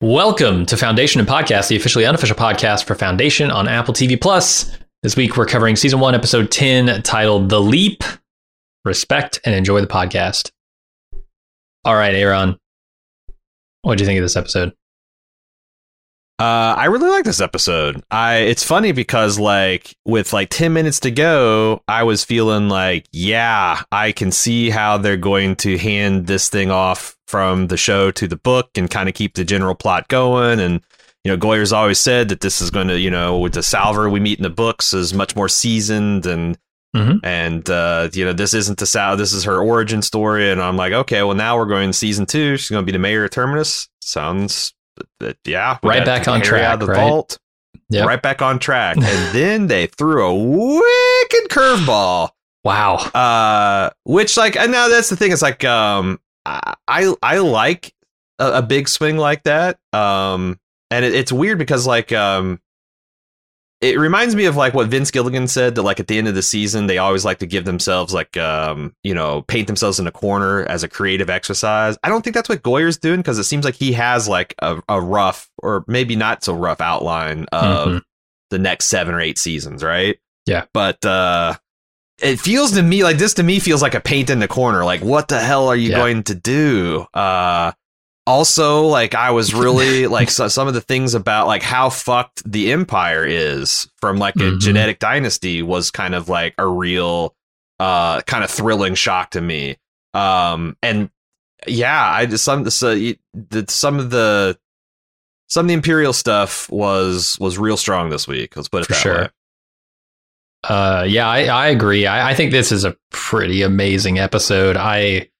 Welcome to Foundation and Podcast, the officially unofficial podcast for Foundation on Apple TV Plus. This week we're covering season one, episode 10, titled The Leap. Respect and enjoy the podcast. All right, Aaron. What do you think of this episode? Uh, I really like this episode. I it's funny because like with like 10 minutes to go, I was feeling like, yeah, I can see how they're going to hand this thing off from the show to the book and kind of keep the general plot going and you know, Goyer's always said that this is going to, you know, with the Salvor we meet in the books is much more seasoned and Mhm. and uh, you know, this isn't the Sal. This is her origin story, and I'm like, okay, well, now we're going to season two. She's going to be the mayor of Terminus. Sounds, that yeah, Right back on Harry out of track, the right? vault, Yep. right back on track. and then they threw a wicked curveball Wow. uh which like and now that's the thing it's like um i i, I like a, a big swing like that um and it, it's weird because like um it reminds me of like what Vince Gilligan said that like at the end of the season they always like to give themselves like um you know paint themselves in a corner as a creative exercise. I don't think that's what Goyer's doing because it seems like he has like a, a rough or maybe not so rough outline of Mhm. the next seven or eight seasons, right? Yeah. But uh it feels to me like this to me feels like a paint in the corner. Like what the hell are you Yeah. going to do? Uh also like I was really like so, some of the things about like how fucked the empire is from like a Mhm. genetic dynasty was kind of like a real uh kind of thrilling shock to me. Um and yeah, I just some so, you- the, some of the some of the imperial stuff was was real strong this week. Let's put it For that sure. way. Uh, yeah, I, I agree. I, I think this is a pretty amazing episode. I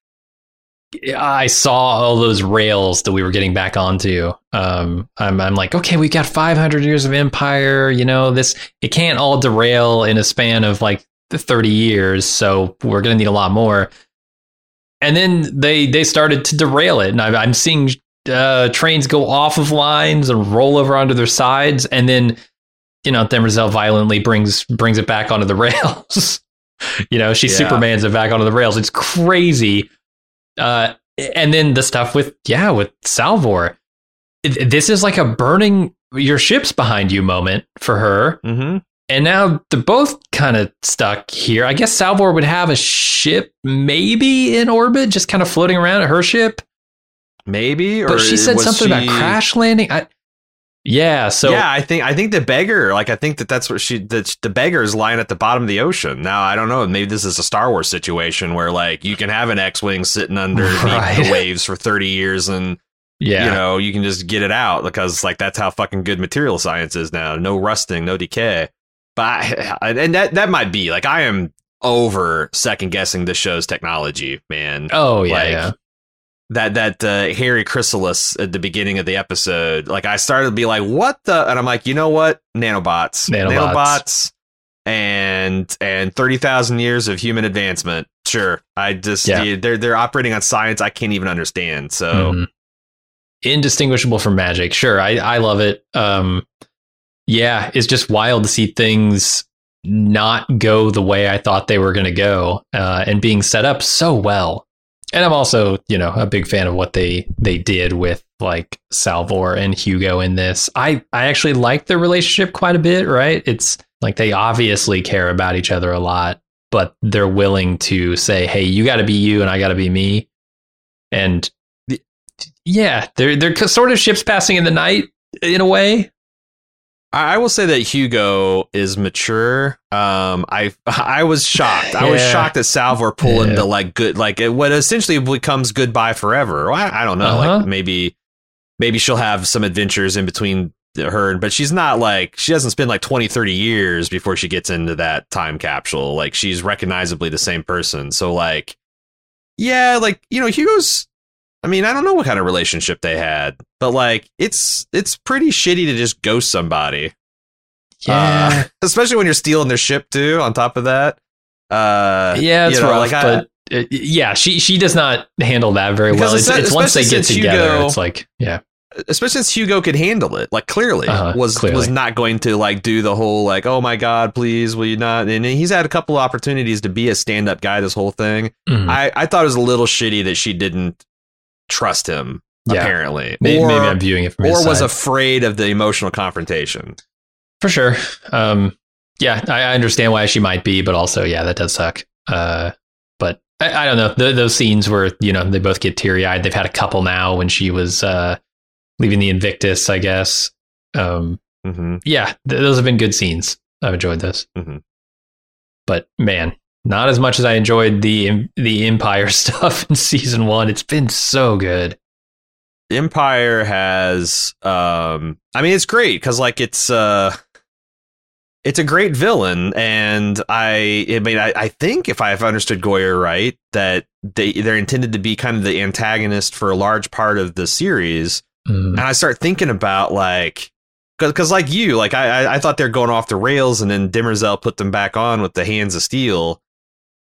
I saw all those rails that we were getting back onto. Um, I'm I'm like, okay, we've got 500 years of empire. You know, this it can't all derail in a span of like 30 years. So we're gonna need a lot more. And then they they started to derail it, and I, I'm seeing uh, trains go off of lines and roll over onto their sides, and then you know, Demerzel violently brings brings it back onto the rails. you know, she Yeah. Superman's it back onto the rails. It's crazy. Uh, and then the stuff with yeah with Salvor, this is like a burning your ships behind you moment for her. Mm-hmm. And now they're both kind of stuck here. I guess Salvor would have a ship maybe in orbit, just kind of floating around her ship. Maybe, or But she said something about crash landing. I, yeah, so yeah, I think I think the beggar, like I think that that's what she the the beggar is lying at the bottom of the ocean. Now I don't know, maybe this is a Star Wars situation where like you can have an X-wing sitting under Right. the waves for thirty years, and yeah, you know you can just get it out because like that's how fucking good material science is now. No rusting, no decay. But I, and that that might be like I am over second guessing this show's technology, man oh yeah, like, yeah. That that uh, Hari Chrysalis at the beginning of the episode. Like I started to be like, "What the?" And I'm like, "You know what? Nanobots, Nanobots. and and thirty thousand years of human advancement. Sure, I just Yeah. they're they're operating on science I can't even understand. So Mhm. indistinguishable from magic. Sure, I I love it. Um, yeah, it's just wild to see things not go the way I thought they were going to go, uh, and being set up so well. And I'm also, you know, a big fan of what they they did with like Salvor and Hugo in this. I I actually like their relationship quite a bit. Right? It's like they obviously care about each other a lot, but they're willing to say, "Hey, you got to be you, and I got to be me." And yeah, they're they're sort of ships passing in the night in a way. I, will say that Hugo is mature. Um, I I was shocked. I was shocked at Salvor pulling Yeah. the like good like what essentially becomes goodbye forever. I, I don't know. Uh-huh. Like maybe maybe she'll have some adventures in between her but she's not like she doesn't spend like 20 30 years before she gets into that time capsule like she's recognizably the same person so like yeah like you know hugo's I mean, I don't know what kind of relationship they had, but like it's it's pretty shitty to just ghost somebody. Yeah, Uh, especially when you're stealing their ship too. On top of that, uh, yeah, it's you know, rough, like I- but uh, yeah, she she does not handle that very well. It's, it's- once they get together, Hugo- it's like yeah, especially since Hugo could handle it, like clearly Uh-huh, was clearly. was not going to like do the whole like, oh my god, please, will you not? And he's had a couple of opportunities to be a stand up guy this whole thing. Mhm. I I thought it was a little shitty that she didn't trust him. Yeah. Apparently, maybe, or, maybe I'm viewing it from or was side. afraid of the emotional confrontation. for sure. Um, yeah, I, I understand why she might be, but also yeah, that does suck. Uh, but I, I don't know Th those scenes where you know they both get teary eyed. They've had a couple now when she was uh, leaving the Invictus, I guess. Um, hmm yeah, th- those have been good scenes. I've enjoyed those. Mhm. But man, not as much as I enjoyed the the Empire stuff in season one. It's been so good. Empire has um I mean it's great because like it's uh it's a great villain and I I mean I, I think if I've understood Goyer right that they they're intended to be kind of the antagonist for a large part of the series Mm, and I start thinking about like because like you like I I- I thought they're going off the rails and then Demerzel put them back on with the hands of steel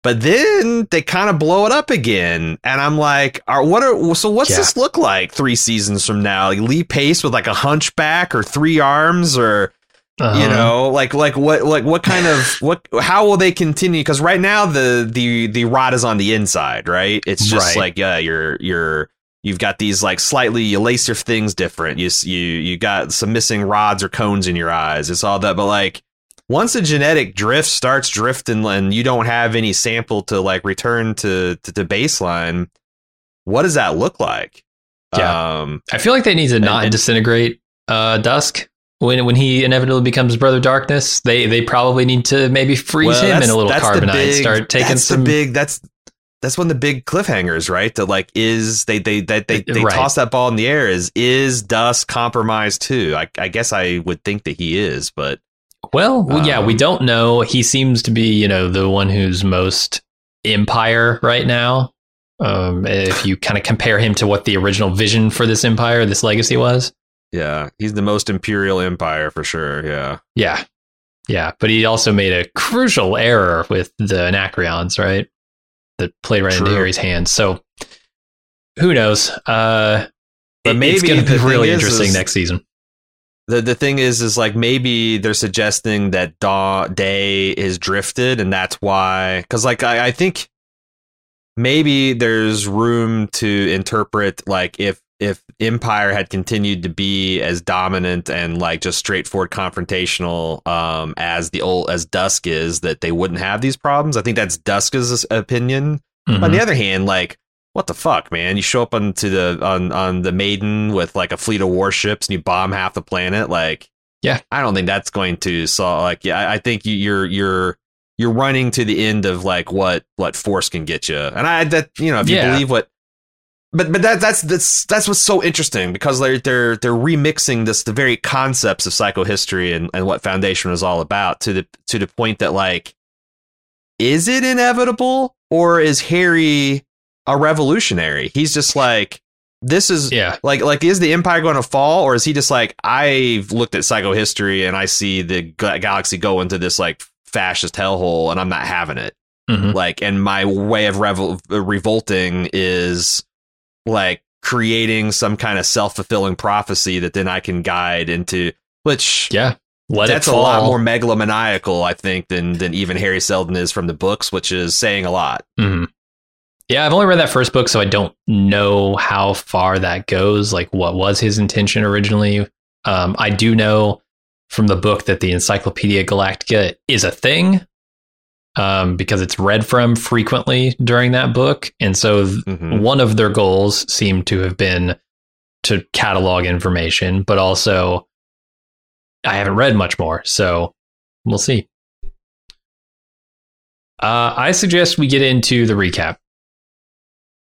but then they kind of blow it up again and I'm like are what are so what's Yeah. this look like three seasons from now like Lee Pace with like a hunchback or three arms or you uh-huh. know like like what like what kind of what how will they continue because right now the the the rod is on the inside right it's just Right. like yeah you're you're you've got these like slightly you lace your things different you you you got some missing rods or cones in your eyes it's all that but like once a genetic drift starts drifting and you don't have any sample to like return to to, to baseline what does that look like Yeah. um I feel like they need to not and- disintegrate uh, Dusk when when he inevitably becomes Brother Darkness. They they probably need to maybe freeze Well, him in a little carbonite. big- start taking that's some. the big that's that's one of the big cliffhangers, right? That like is they they that they, they Right. toss that ball in the air is is Dusk compromised too? I, I guess I would think that he is, but well, well, yeah, we um, don't know. He seems to be you know the one who's most Empire right now. Um, if you kind of compare him to what the original vision for this Empire, this legacy was. yeah, he's the most imperial empire for sure. Yeah, Yeah. Yeah. But he also made a crucial error with the Anacreons, right? That played right into Hari's hands. So who knows? Uh, But maybe it's going to be really is- interesting is- next season. The the thing is is like maybe they're suggesting that Dawn Day is drifted, and that's why. Because like I, I think maybe there's room to interpret like if if Empire had continued to be as dominant and like just straightforward confrontational um as the old as Dusk is, that they wouldn't have these problems. I think that's Dusk's opinion. On Mhm. the other hand, like what the fuck, man? You show up onto the on on the Maiden with like a fleet of warships and you bomb half the planet. Like, Yeah. I don't think that's going to solve. Like, yeah, I- I think you- you're you're you're running to the end of like what what force can get you. And I that you know if you Yeah. believe what. But but that that's that's that's what's so interesting because they're they're they're remixing this the very concepts of psychohistory and, and what Foundation was all about to the to the point that like is it inevitable or is Hari a revolutionary? He's just like this is yeah. like like is the empire going to fall or is he just like I've looked at psychohistory and I see the galaxy go into this like fascist hellhole and I'm not having it. Mhm. Like and my way of revol- revolting is like creating some kind of self-fulfilling prophecy that then I can guide into which Yeah. Let that's a lot more megalomaniacal, I think, than than even Hari Seldon is from the books, which is saying a lot. Mhm. Yeah, I've only read that first book, so I don't know how far that goes. Like, what was his intention originally? Um, I do know from the book that the Encyclopedia Galactica is a thing um, because it's read from frequently during that book. And so, th- Mhm. one of their goals seemed to have been to catalog information, but also I haven't read much more. So, we'll see. Uh, I suggest we get into the recap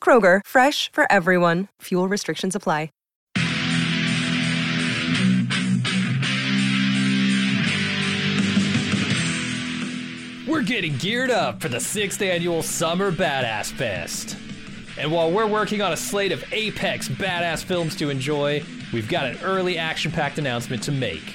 Kroger, fresh for everyone. Fuel restrictions apply. We're getting geared up for the sixth annual Summer Badass Fest. And while we're working on a slate of apex badass films to enjoy, we've got an early action packed announcement to make.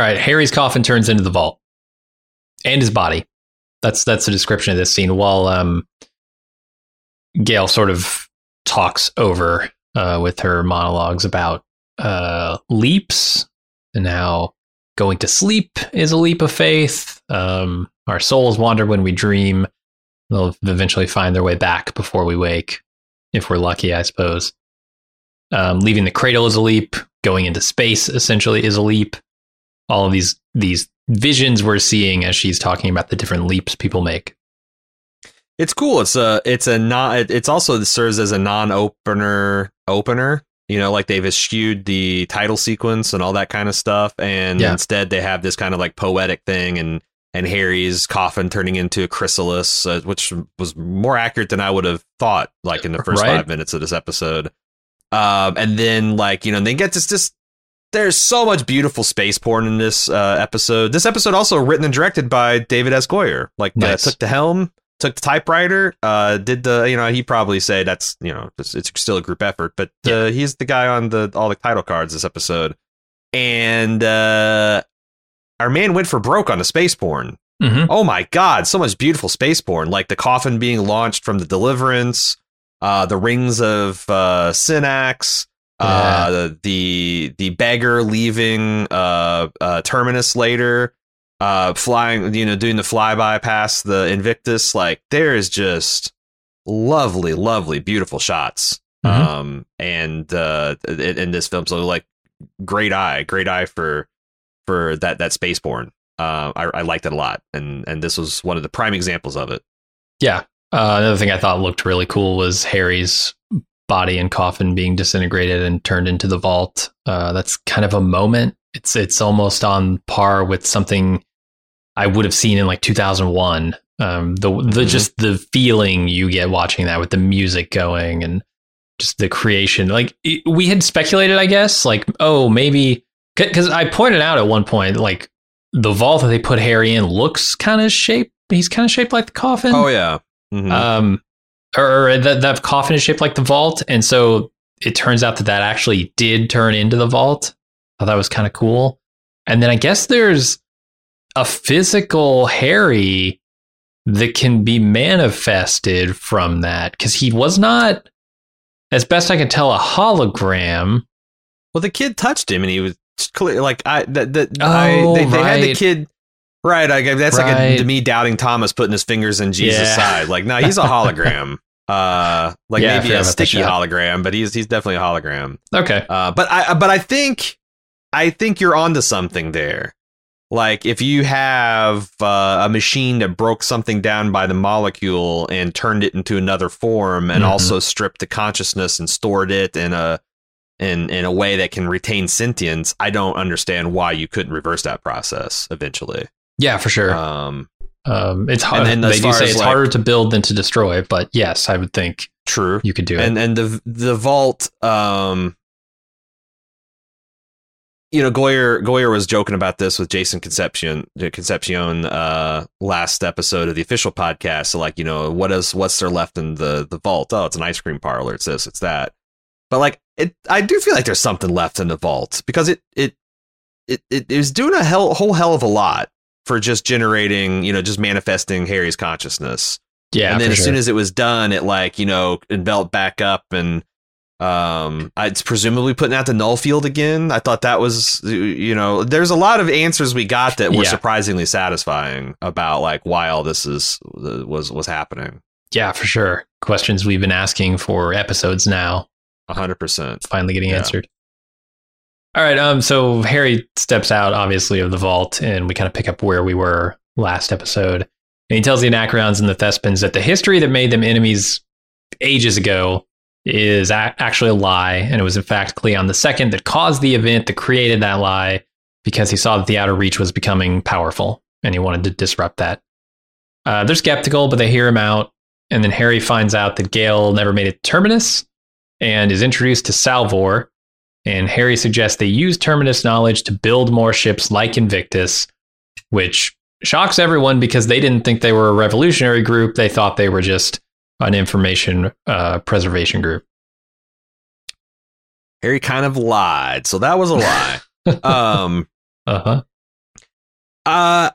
All right, Hari's coffin turns into the vault, and his body. That's that's the description of this scene. While um, Gaal sort of talks over uh, with her monologues about uh, leaps and how going to sleep is a leap of faith. Um, our souls wander when we dream. They'll eventually find their way back before we wake, if we're lucky, I suppose. Um, leaving the cradle is a leap. Going into space essentially is a leap all of these these visions we're seeing as she's talking about the different leaps people make. It's cool. It's a it's a non. It's also serves as a non-opener opener. You know, like they've eschewed the title sequence and all that kind of stuff, and Yeah. instead they have this kind of like poetic thing, and and Hari's coffin turning into a chrysalis, uh, which was more accurate than I would have thought. Like in the first Right. five minutes of this episode, um, and then like you know they get this just there's so much beautiful space porn in this uh, episode. This episode also written and directed by David S. Goyer. Like uh, took the helm, took the typewriter, uh, did the you know he probably say that's you know it's, it's still a group effort, but uh, he's the guy on the all the title cards this episode, and uh, our man went for broke on the space porn. Mm-hmm. Oh my god, so much beautiful space porn, like the coffin being launched from the Deliverance, uh, the rings of uh, Synnax, uh, the, the the beggar leaving uh, uh, Terminus later, uh, flying, you know, doing the flyby past the Invictus. Like there is just lovely, lovely, beautiful shots. Mhm. Um, and uh, in, in this film, so like great eye, great eye for for that that space porn. Uh, I, I liked it a lot, and and this was one of the prime examples of it. Yeah. Uh, another thing I thought looked really cool was Hari's body and coffin being disintegrated and turned into the vault. Uh, that's kind of a moment. It's it's almost on par with something I would have seen in like 2001. Um, the the Mhm. just the feeling you get watching that with the music going and just the creation. Like it, we had speculated, I guess, like oh maybe because I pointed out at one point like the vault that they put Hari in looks kind of shaped. He's kind of shaped like the coffin. Oh yeah, Mhm. Um, or that the coffin is shaped like the vault, and so it turns out that that actually did turn into the vault. I thought that was kind of cool. And then I guess there's a physical Hari that can be manifested from that because he was not, as best I can tell, a hologram. Well, the kid touched him, and he was clear. Like I, that, that Oh, I, they, they had the oh, kid. Right, I, that's like a, to me doubting Thomas putting his fingers in Jesus' Yeah. side. Like, no, he's a hologram. uh, like Yeah, maybe a sticky hologram, but he's he's definitely a hologram. Okay. Uh, but I but I think I think you're onto something there. Like if you have uh, a machine that broke something down by the molecule and turned it into another form, and Mhm. also stripped the consciousness and stored it in a in in a way that can retain sentience, I don't understand why you couldn't reverse that process eventually. Yeah, for sure. Um, um, it's hard. and then They do say it's like- harder to build than to destroy, but yes, I would think true. you could do it. and and the the vault um you know Goyer Goyer was joking about this with Jason Concepcion Concepcion uh last episode of the official podcast so like you know what is what's there left in the the vault oh it's an ice cream parlor it's this it's that but like it I do feel like there's something left in the vault because it it it it is doing a hell whole hell of a lot for just generating you know just manifesting Hari's consciousness yeah, and then as sure. soon as it was done, it like you know enveloped back up and um, it's presumably putting out the null field again. I thought that was you know there's a lot of answers we got that were Yeah. surprisingly satisfying about like why all this is was was happening. yeah, for sure. Questions we've been asking for episodes now. hundred percent. finally getting Yeah. answered. All right, um, so Hari steps out obviously of the vault, and we kind of pick up where we were last episode. And he tells the Anacreons and the Thespins that the history that made them enemies ages ago is a- actually a lie, and it was in fact Cleon Second that caused the event that created that lie because he saw that the Outer Reach was becoming powerful, and he wanted to disrupt that. Uh, they're skeptical, but they hear him out, and then Hari finds out that Gaal never made it to Terminus, and is introduced to Salvor. And Hari suggests they use Terminus knowledge to build more ships like Invictus, which shocks everyone because they didn't think they were a revolutionary group. They thought they were just an information uh, preservation group. Hari kind of lied, so that was a lie. um, Uh huh. Uh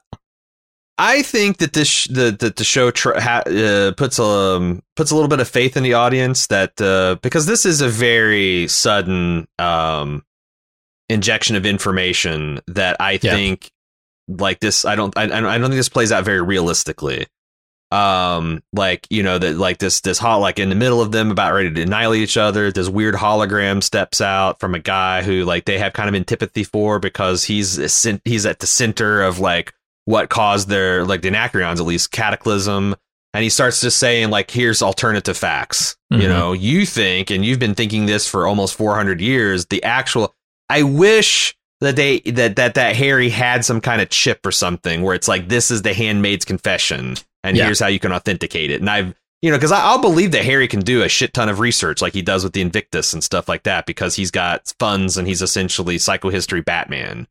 I think that this sh- the that the show tr- ha- uh, puts um puts a little bit of faith in the audience that uh, because this is a very sudden um injection of information that I Yeah. think like this I don't I, I don't think this plays out very realistically. Um like you know that like this this hot like in the middle of them about ready to annihilate each other this weird hologram steps out from a guy who like they have kind of antipathy for because he's a he's at the center of like what caused their like the Anacreons at least cataclysm and he starts just saying like here's alternative facts you Mhm. know you think and you've been thinking this for almost 400 years the actual i wish that they that that that hari had some kind of chip or something where it's like this is the handmaid's confession and Yeah. here's how you can authenticate it and i've you know because i'll believe that hari can do a shit ton of research like he does with the invictus and stuff like that because he's got funds and he's essentially psychohistory batman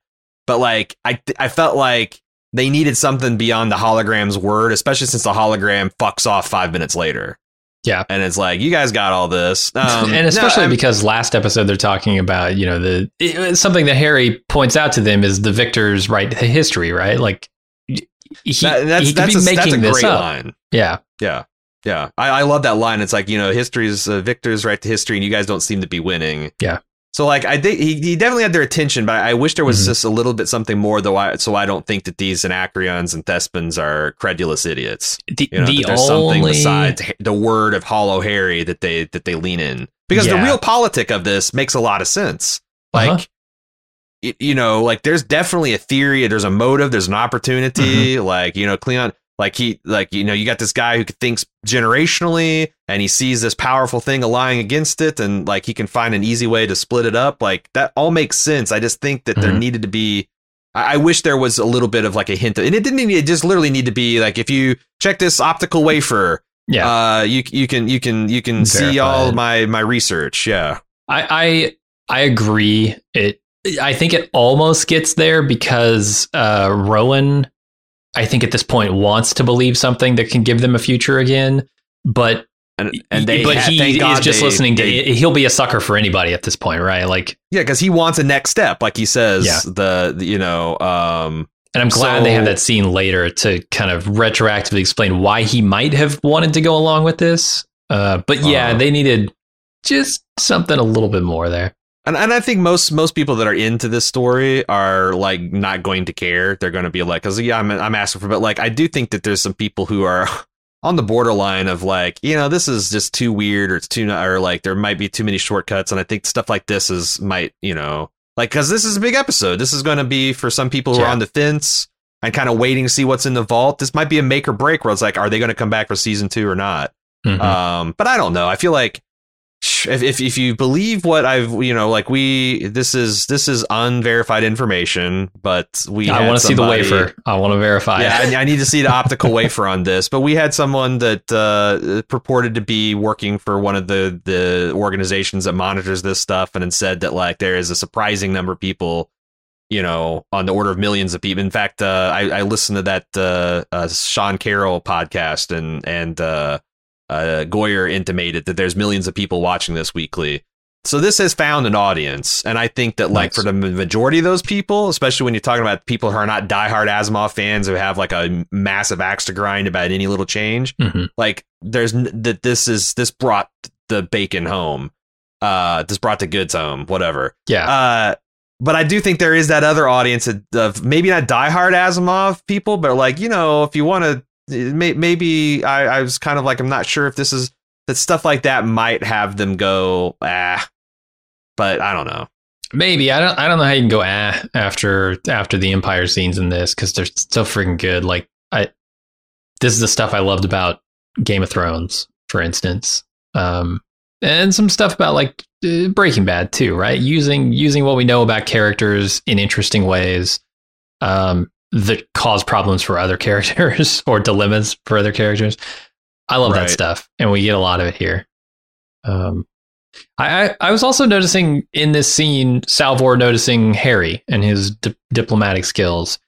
but like i i felt like they needed something beyond the hologram's word, especially since the hologram fucks off five minutes later. Yeah. And it's like, you guys got all this. Um, and especially no, because last episode they're talking about, you know, the it- something that Hari points out to them is the victor's right to history, right? Like he, that- that's, he that's, be a, making that's a this great up. line. Yeah. Yeah. Yeah. I, I love that line. It's like, you know, history's uh, victor's right to history and you guys don't seem to be winning. Yeah. So like I think he, he definitely had their attention, but I wish there was Mhm. just a little bit something more though I so I don't think that these Anacreons and Thespins are credulous idiots. The, You know, the there's only something besides the word of Hollow Hari that they that they lean in because the real politic of this makes a lot of sense. Like, Uh-huh. y- you know, like there's definitely a theory, there's a motive, there's an opportunity. Mm-hmm. Like, you know, Cleon, like he, like you know, you got this guy who thinks generationally, and he sees this powerful thing aligning against it, and like he can find an easy way to split it up. Like that all makes sense. I just think that there Mhm. needed to be. I I wish there was a little bit of like a hint, of, and it didn't. Need, it just literally need to be like if you check this optical wafer, yeah. uh, you you can you can you can see all my my research. Yeah, I I I agree. It I think it almost gets there because uh, Rowan, I think at this point wants to believe something that can give them a future again, but and and they but he is God just they- listening to. they- He'll be a sucker for anybody at this point, right? Like, yeah because he wants a next step like he says Yeah. the, the you know um and I'm glad they have that scene later to kind of retroactively explain why he might have wanted to go along with this. Uh, but yeah, Uh-huh. they needed just something a little bit more there. And and I think most most people that are into this story are like not going to care. They're going to be like, because yeah, I'm I'm asking for, but like I do think that there's some people who are on the borderline of like, you know, this is just too weird or it's too or like there might be too many shortcuts. And I think stuff like this is might you know like because this is a big episode. This is going to be for some people who are on the fence and kind of waiting to see what's in the vault. This might be a make or break where it's like, are they going to come back for season two or not? Mhm. Um, but I don't know. I feel like if, if if you believe what I've you know like we this is this is unverified information, but we I want to see the wafer. I want to verify. Yeah. I, I need to see the optical wafer on this. But we had someone that uh, purported to be working for one of the the organizations that monitors this stuff, and had said that like there is a surprising number of people, you know, on the order of millions of people. In fact, uh, I, I listened to that uh, uh, Sean Carroll podcast, and and uh, Goyer intimated that there's millions of people watching this weekly. So this has found an audience, and I think that like Nice. for the majority of those people, especially when you're talking about people who are not diehard Asimov fans who have like a massive axe to grind about any little change, Mhm. like there's that this is this brought the bacon home, uh, this brought the goods home, whatever. yeah. Uh, but I do think there is that other audience of- of maybe not diehard Asimov people, but like you know, if you want to, maybe I, I was kind of like I'm not sure if this is that stuff like that might have them go ah, but I don't know. Maybe I don't. I don't know how you can go ah after after the Empire scenes in this because they're so freaking good. Like I, this is the stuff I loved about Game of Thrones, for instance, um, and some stuff about like uh, Breaking Bad too. Right, using using what we know about characters in interesting ways um, that cause problems for other characters or dilemmas for other characters. I love Right. that stuff, and we get a lot of it here. Um, I, I, I was also noticing in this scene, Salvor noticing Hari and his di- diplomatic skills.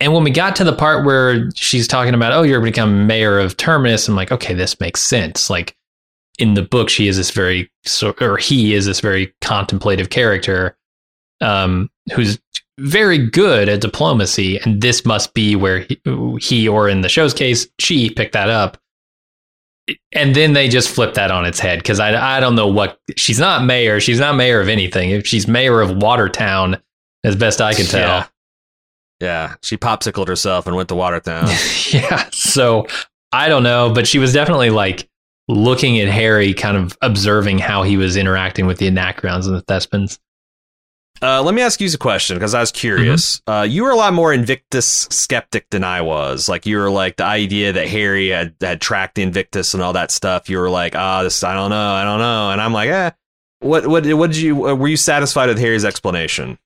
And when we got to the part where she's talking about, oh, you're going to become mayor of Terminus, I'm like, okay, this makes sense. Like in the book, she is this very, or he is this very contemplative character um, who's very good at diplomacy. And this must be where he, he, or in the show's case, she picked that up and then they just flip that on its head because I, I don't know what she's not mayor she's not mayor of anything if she's mayor of watertown as best i can tell Yeah. Yeah, she popsicled herself and went to Watertown. yeah so i don't know but she was definitely like looking at hari kind of observing how he was interacting with the anacreons and the thespins Uh, let me ask you a question because I was curious. Mm-hmm. Uh, you were a lot more Invictus skeptic than I was. Like you were like the idea that Hari had had tracked the Invictus and all that stuff. You were like, ah, this I don't know, I don't know, and I'm like, eh. What what what did you uh, were you satisfied with Hari's explanation?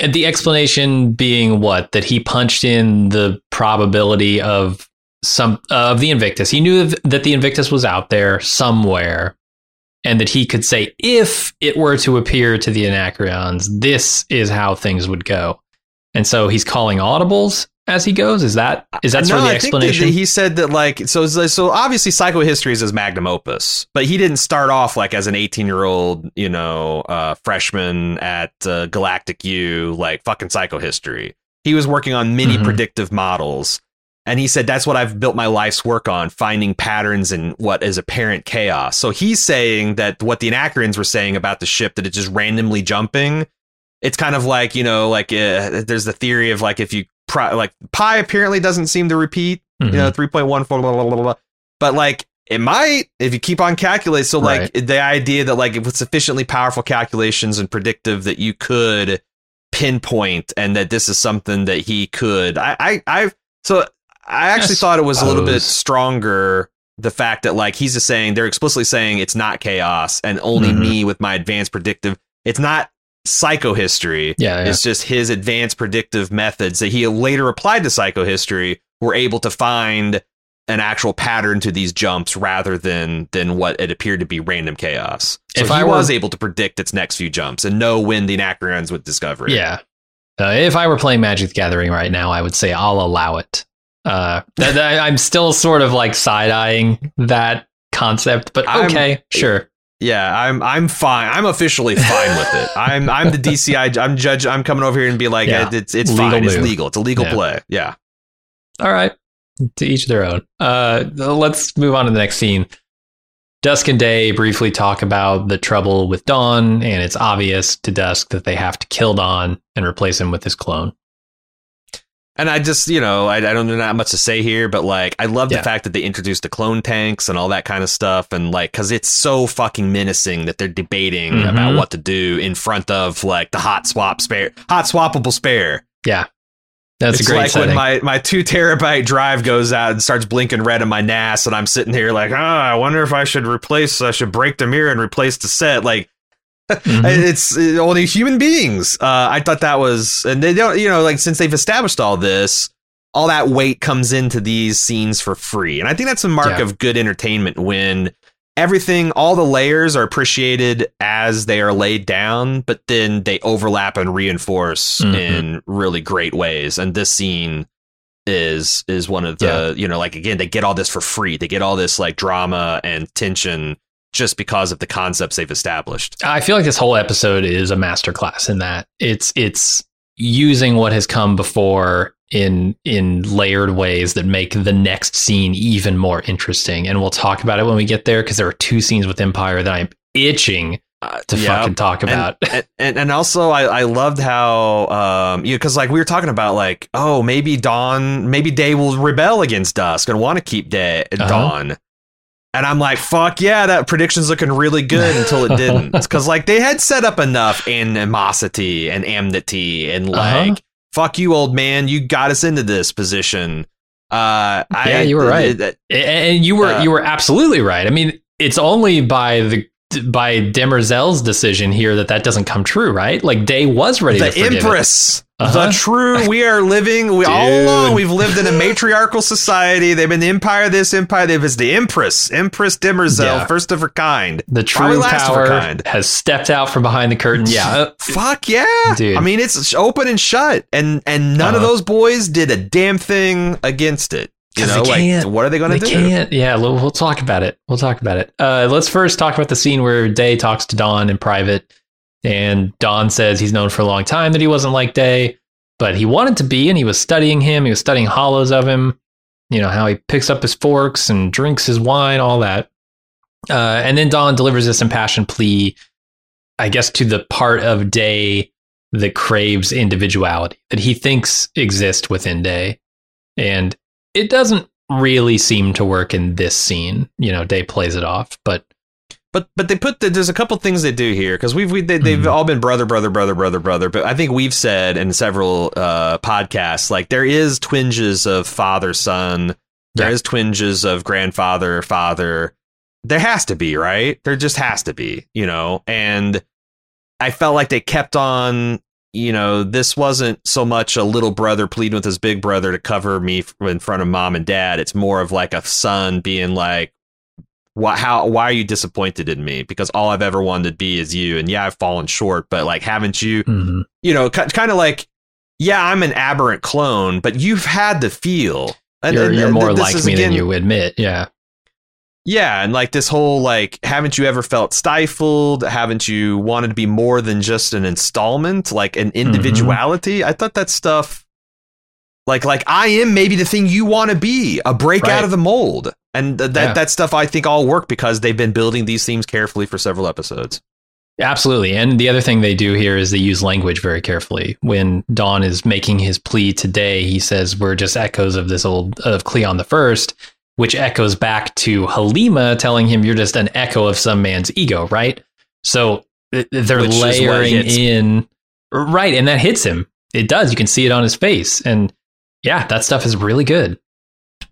and the explanation being what that he punched in the probability of some of the invictus he knew that the invictus was out there somewhere and that he could say if it were to appear to the anacreons this is how things would go and so he's calling audibles as he goes is that is that sort No, of the I think that explanation he said that like so so obviously psychohistory is his magnum opus, but he didn't start off like as an 18 year old you know uh, freshman at uh, Galactic U like fucking psychohistory. He was working on many Mhm. predictive models, and he said that's what I've built my life's work on, finding patterns in what is apparent chaos. So he's saying that what the Anacreons were saying about the ship that it's just randomly jumping. It's kind of like you know like uh, there's the theory of like if you pri- like pi apparently doesn't seem to repeat Mhm. you know 3.1 blah, blah, blah, blah, blah. but like it might if you keep on calculating so like Right. the idea that like if with sufficiently powerful calculations and predictive that you could pinpoint and that this is something that he could i i i so i actually thought it was a little bit stronger the fact that like he's just saying they're explicitly saying it's not chaos and only Mhm. me with my advanced predictive it's not psychohistory yeah, yeah. it's just his advanced predictive methods that he later applied to psychohistory were able to find an actual pattern to these jumps rather than than what it appeared to be random chaos. So If he I were- was able to predict its next few jumps and know when the Anacreons would discover it. Yeah. Uh, if I were playing Magic the Gathering right now, I would say I'll allow it. Uh, that, that- I'm still sort of like side eyeing that concept, but I'm- okay, sure. Yeah, I'm I'm fine. I'm officially fine with it. I'm I'm the DCI. I'm judge. I'm coming over here and be like, Yeah. it's it's Legal fine. It's legal. It's a legal Yeah. play. Yeah. All right. To each their own. Uh, let's move on to the next scene. Dusk and Day briefly talk about the trouble with Dawn, and it's obvious to Dusk that they have to kill Dawn and replace him with his clone. And I just, you know, I, I don't know not much to say here, but like, I love the Yeah. fact that they introduced the clone tanks and all that kind of stuff. And like, cause it's so fucking menacing that they're debating Mhm. about what to do in front of like the hot swap spare, hot swappable spare. Yeah. That's it's a great like setting. when my, my two terabyte drive goes out and starts blinking red in my NAS, and I'm sitting here like, ah, I wonder if I should replace, I should break the mirror and replace the set. Like, Mhm. it's uh, only human beings. Uh, I thought that was, and they don't, you know, like since they've established all this, all that weight comes into these scenes for free, and I think that's a mark Yeah. of good entertainment when everything, all the layers are appreciated as they are laid down, but then they overlap and reinforce Mhm. in really great ways. And this scene is is one of the you know like again they get all this for free they get all this like drama and tension just because of the concepts they've established I feel like this whole episode is a masterclass in that it's it's using what has come before in in layered ways that make the next scene even more interesting. And we'll talk about it when we get there because there are two scenes with Empire that I'm itching to Yeah. fucking talk about. and, and and also I, I loved how um you because like we were talking about like oh maybe Dawn maybe Day will rebel against Dusk and want to keep Day Uh-huh. Dawn and I'm like fuck yeah that prediction's looking really good until it didn't because like they had set up enough animosity and enmity and Uh-huh. like fuck you old man you got us into this position uh I, Yeah, you were right. and you were Uh, you were absolutely right. I mean, it's only by the by Demerzel's decision here that that doesn't come true, right? Like Day was ready to the forgive it. Empress, Uh-huh. the true. We are living. We all Dude. along we've lived in a matriarchal society. They've been the empire. Of this empire. They've it's the Empress, Empress Demerzel, Yeah. first of her kind. The true last of her kind. has stepped out from behind the curtain. Yeah, Fuck yeah, Dude. I mean, it's open and shut, and and none of Uh-huh. those boys did a damn thing against it. You know, they like can't. what are they going to do? can't. Yeah, we'll, we'll talk about it. We'll talk about it. Uh, let's first talk about the scene where Day talks to Dawn in private, and Dawn says he's known for a long time that he wasn't like Day, but he wanted to be, and he was studying him. He was studying hollows of him. You know how he picks up his forks and drinks his wine, all that. Uh, and then Dawn delivers this impassioned plea, I guess, to the part of Day that craves individuality that he thinks exists within Day. And it doesn't really seem to work in this scene. You know, Day plays it off, but But but they put the, there's a couple things they do here because we've we, they, they've Mhm. all been brother brother brother brother brother. But I think we've said in several uh, podcasts like there is twinges of father son. There Yeah. is twinges of grandfather father. There has to be right. There just has to be you know. And I felt like they kept on. You know, this wasn't so much a little brother pleading with his big brother to cover me in front of mom and dad. It's more of like a son being like, why how why are you disappointed in me because all i've ever wanted to be is you and yeah i've fallen short but like haven't you mhm. you know kind of like yeah i'm an aberrant clone but you've had the feel And- you're, and- you're and more like me again- than you admit. Yeah. Yeah and like this whole like haven't you ever felt stifled haven't you wanted to be more than just an installment like an mm-hmm. individuality i thought that stuff like like i am maybe the thing you want to be a break Right. out of the mold and th- that Yeah. that stuff i think all work because they've been building these themes carefully for several episodes Absolutely. And the other thing they do here is they use language very carefully. When Dawn is making his plea today, he says we're just echoes of this old of Cleon the First, which echoes back to Halima telling him you're just an echo of some man's ego, right? So they're Which layering in right, and that hits him. It does. You can see it on his face. And yeah, that stuff is really good.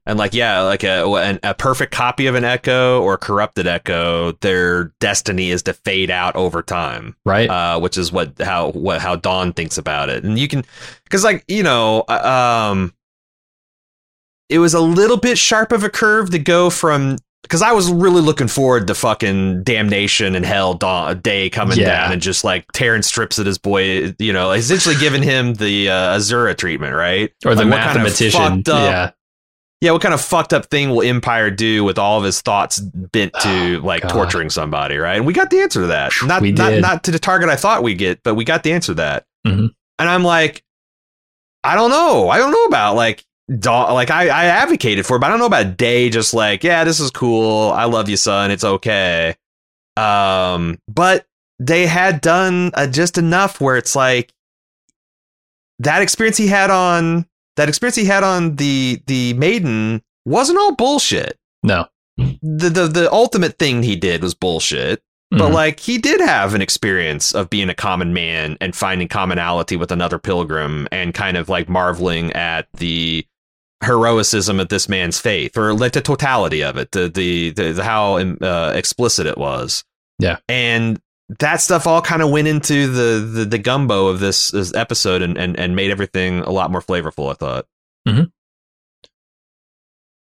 and like yeah like a an, a perfect copy of an echo or corrupted echo their destiny is to fade out over time Right? uh, which is what how what how Dawn thinks about it, and you can because like you know, uh, um, it was a little bit sharp of a curve to go from because I was really looking forward to fucking damnation and hell Dawn day coming Yeah. down and just like tearing strips at his boy, you know, essentially giving him the uh, Azura treatment, right? or the Like, what kind of mathematician. up- yeah. yeah, what kind of fucked up thing will Empire do with all of his thoughts bent to Oh, like God. torturing somebody, right? And we got the answer to that. Not not not to the target I thought we get, but we got the answer to that. Mhm. And I'm like, I don't know. I don't know about like da- like I, I advocated for it, but I don't know about Day just like, yeah, this is cool. I love you, son. It's okay. Um, but they had done uh, just enough where it's like that experience he had on that experience he had on the the maiden wasn't all bullshit. No. The the the ultimate thing he did was bullshit. But Mhm. like he did have an experience of being a common man and finding commonality with another pilgrim and kind of like marveling at the heroicism of this man's faith or like the totality of it, the the, the, the how uh, explicit it was. Yeah. And that stuff all kind of went into the, the the gumbo of this, this episode and, and and made everything a lot more flavorful, I thought.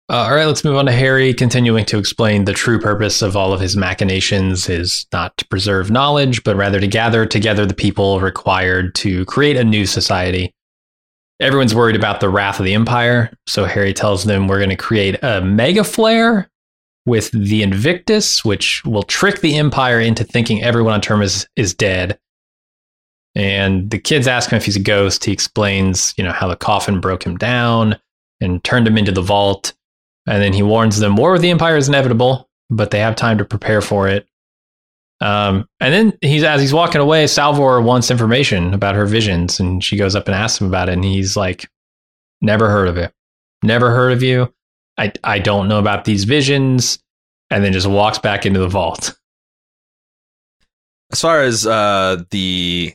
Uh, all right, let's move on to Hari, continuing to explain the true purpose of all of his machinations is not to preserve knowledge, but rather to gather together the people required to create a new society. Everyone's worried about the wrath of the Empire, so Hari tells them we're going to create a mega flare with the Invictus, which will trick the Empire into thinking everyone on term is, is dead. And the kids ask him if he's a ghost. He explains, you know, how the coffin broke him down and turned him into the vault. And then he warns them war with the Empire is inevitable, but they have time to prepare for it. Um, and then he's as he's walking away, Salvor wants information about her visions, and she goes up and asks him about it, and he's like, "Never heard of it. Never heard of you. I I don't know about these visions." And then just walks back into the vault. as far as uh the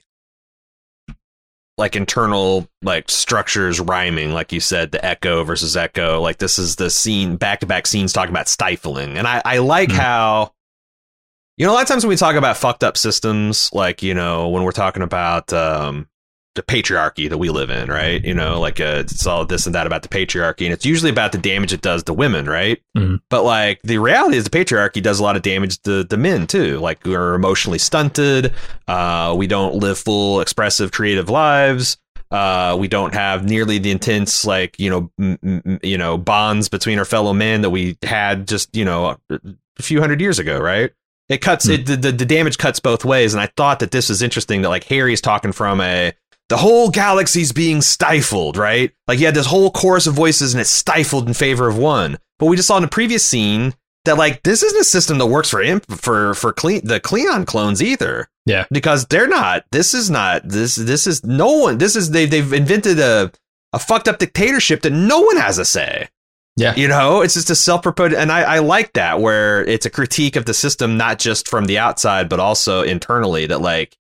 like internal like structures rhyming like you said the echo versus echo like this is the scene back to back scenes talking about stifling and i i like Mhm. how you know a lot of times when we talk about fucked up systems like you know when we're talking about um the patriarchy that we live in right you know like uh, it's all this and that about the patriarchy and it's usually about the damage it does to women right Mhm. but like the reality is the patriarchy does a lot of damage to the men too like we're emotionally stunted uh, we don't live full, expressive, creative lives. Uh, we don't have nearly the intense, like you know, m- m- you know, bonds between our fellow men that we had just you know a few hundred years ago, right? It cuts Hmm. it. The, the the damage cuts both ways, and I thought that this was interesting that like Hari's talking from a the whole galaxy's being stifled, right? Like you had this whole chorus of voices, and it's stifled in favor of one. But we just saw in the previous scene that like this isn't a system that works for imp for for cle- the Cleon clones either. Yeah. because they're not. This is not. This this is no one. This is they they've invented a a fucked up dictatorship that no one has a say. Yeah. You know, it's just a self purported, and I, I like that where it's a critique of the system, not just from the outside, but also internally. That like,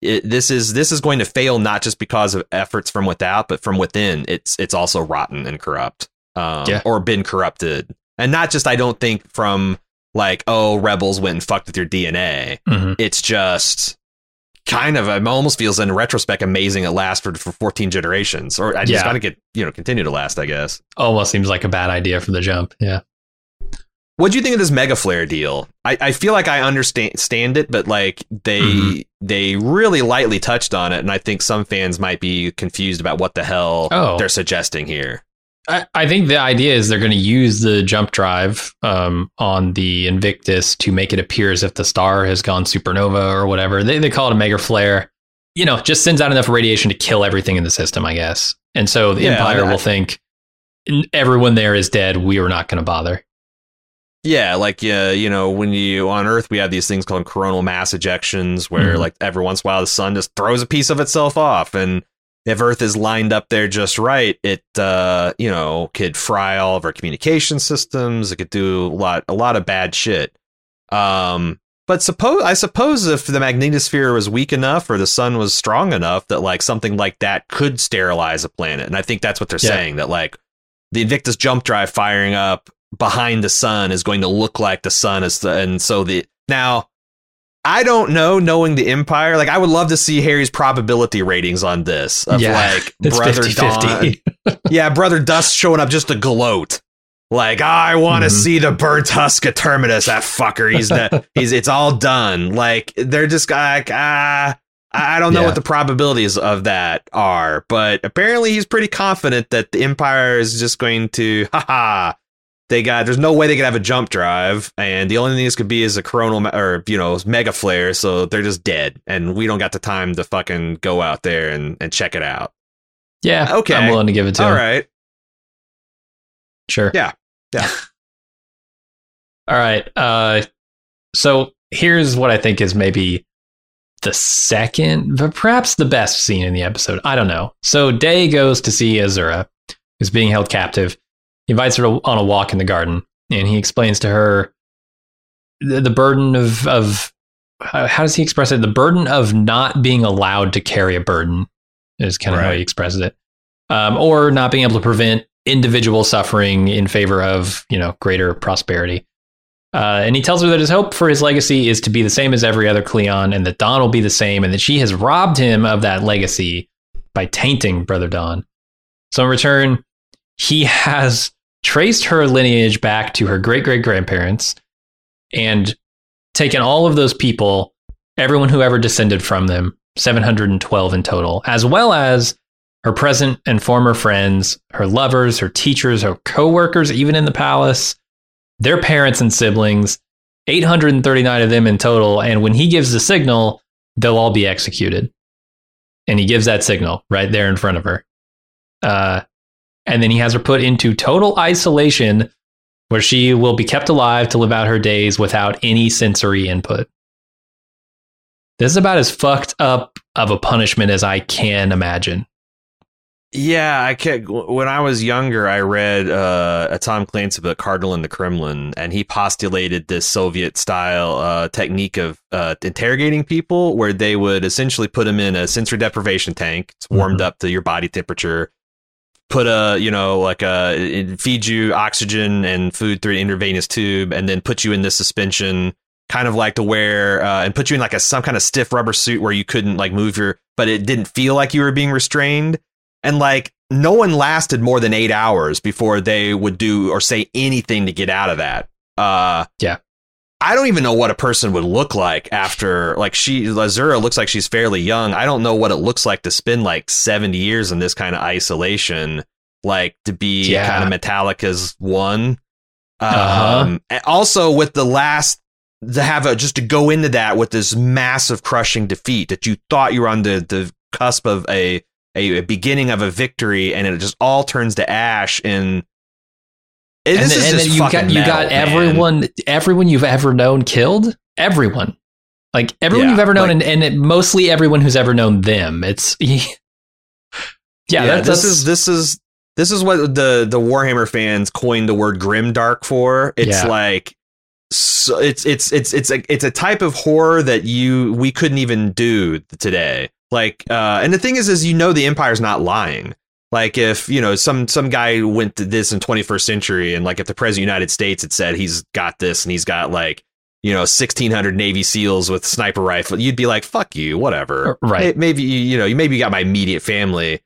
it, this is this is going to fail not just because of efforts from without, but from within. It's it's also rotten and corrupt, um, Yeah. or been corrupted, and not just I don't think from like oh rebels went and fucked with your DNA. Mhm. It's just kind of it almost feels in retrospect amazing it lasted for 14 generations, or I just Yeah. got to get you know continue to last, I guess. Almost seems like a bad idea from the jump. Yeah. What do you think of this Mega Flare deal? I, I feel like I understand stand it, but like they Mhm. they really lightly touched on it, and I think some fans might be confused about what the hell Oh. they're suggesting here. I, I think the idea is they're going to use the jump drive um, on the Invictus to make it appear as if the star has gone supernova or whatever. They, they call it a mega flare. You know, just sends out enough radiation to kill everything in the system, I guess. And so the Yeah, Empire I- will think everyone there is dead. We are not going to bother. Yeah, like uh, you know, when you on Earth, we have these things called coronal mass ejections, where Mhm. like every once in a while the sun just throws a piece of itself off, and if Earth is lined up there just right, it uh, you know could fry all of our communication systems. It could do a lot, a lot of bad shit. Um, but suppose I suppose if the magnetosphere was weak enough or the sun was strong enough that like something like that could sterilize a planet, and I think that's what they're Yeah. saying that like the Invictus jump drive firing up behind the sun is going to look like the sun is the and so the now I don't know knowing the empire like I would love to see Hari's probability ratings on this of Yeah, like brother 50 Dawn 50. yeah brother Dusk showing up just to gloat like I want to Mhm. see the burnt husk of Terminus that fucker he's the, he's it's all done like they're just like ah I I don't know Yeah. what the probabilities of that are, but apparently he's pretty confident that the Empire is just going to, haha, they got, there's no way they could have a jump drive, and the only thing this could be is a coronal, or, you know, mega flare, so they're just dead, and we don't got the time to fucking go out there and, and check it out. Yeah. Okay. I'm willing to give it to All him. right. Sure. Yeah. Yeah. All right. Uh, so here's what I think is maybe the second, but perhaps the best scene in the episode. I don't know. So Day goes to see Azura, who's being held captive. He invites her to, on a walk in the garden, and he explains to her the, the burden of of how does he express it? The burden of not being allowed to carry a burden is kind of how he expresses it, um, or not being able to prevent individual suffering in favor of you know greater prosperity. Uh, and he tells her that his hope for his legacy is to be the same as every other Cleon, and that Dawn will be the same, and that she has robbed him of that legacy by tainting Brother Dawn. So in return, he has traced her lineage back to her great great grandparents and taken all of those people, everyone who ever descended from them, 712 in total, as well as her present and former friends, her lovers, her teachers, her co-workers, even in the palace, their parents and siblings, 839 of them in total. And when he gives the signal, they'll all be executed. And he gives that signal right there in front of her. Uh, and then he has her put into total isolation where she will be kept alive to live out her days without any sensory input. This is about as fucked up of a punishment as I can imagine. Yeah, I can't. When I was younger, I read uh, a Tom Clancy book, Cardinal in the Kremlin, and he postulated this Soviet style uh, technique of uh, interrogating people, where they would essentially put them in a sensory deprivation tank. It's warmed Mhm. up to your body temperature. Put a, you know, like a feed you oxygen and food through an intravenous tube, and then put you in this suspension, kind of like to wear, uh, and put you in like a some kind of stiff rubber suit where you couldn't like move your, but it didn't feel like you were being restrained and like no one lasted more than eight hours before they would do or say anything to get out of that. Uh, Yeah. I don't even know what a person would look like after like she Lazura looks like she's fairly young. I don't know what it looks like to spend like 70 years in this kind of isolation, like to be Yeah. kind of Metallica's one. Uh-huh. Um, also with the last to have a just to go into that with this massive crushing defeat that you thought you were on the, the cusp of a, a a beginning of a victory and it just all turns to ash and, and and this then, and then you got you metal, got man. everyone everyone you've ever known killed everyone like everyone Yeah, you've ever known like- and, and it, mostly everyone who's ever known them it's yeah, yeah, that, this is this is this is what the the Warhammer fans coined the word grimdark for. It's Yeah. like so it's it's it's it's a it's a type of horror that you we couldn't even do today. Like uh and the thing is is you know the empire's not lying. Like if, you know, some some guy went to this in 21st century and like if the president of the United States had said he's got this and he's got like you know, 1600 Navy SEALs with sniper rifle, you'd be like, fuck you, whatever. Right. Maybe, you you know, you maybe you got my immediate family,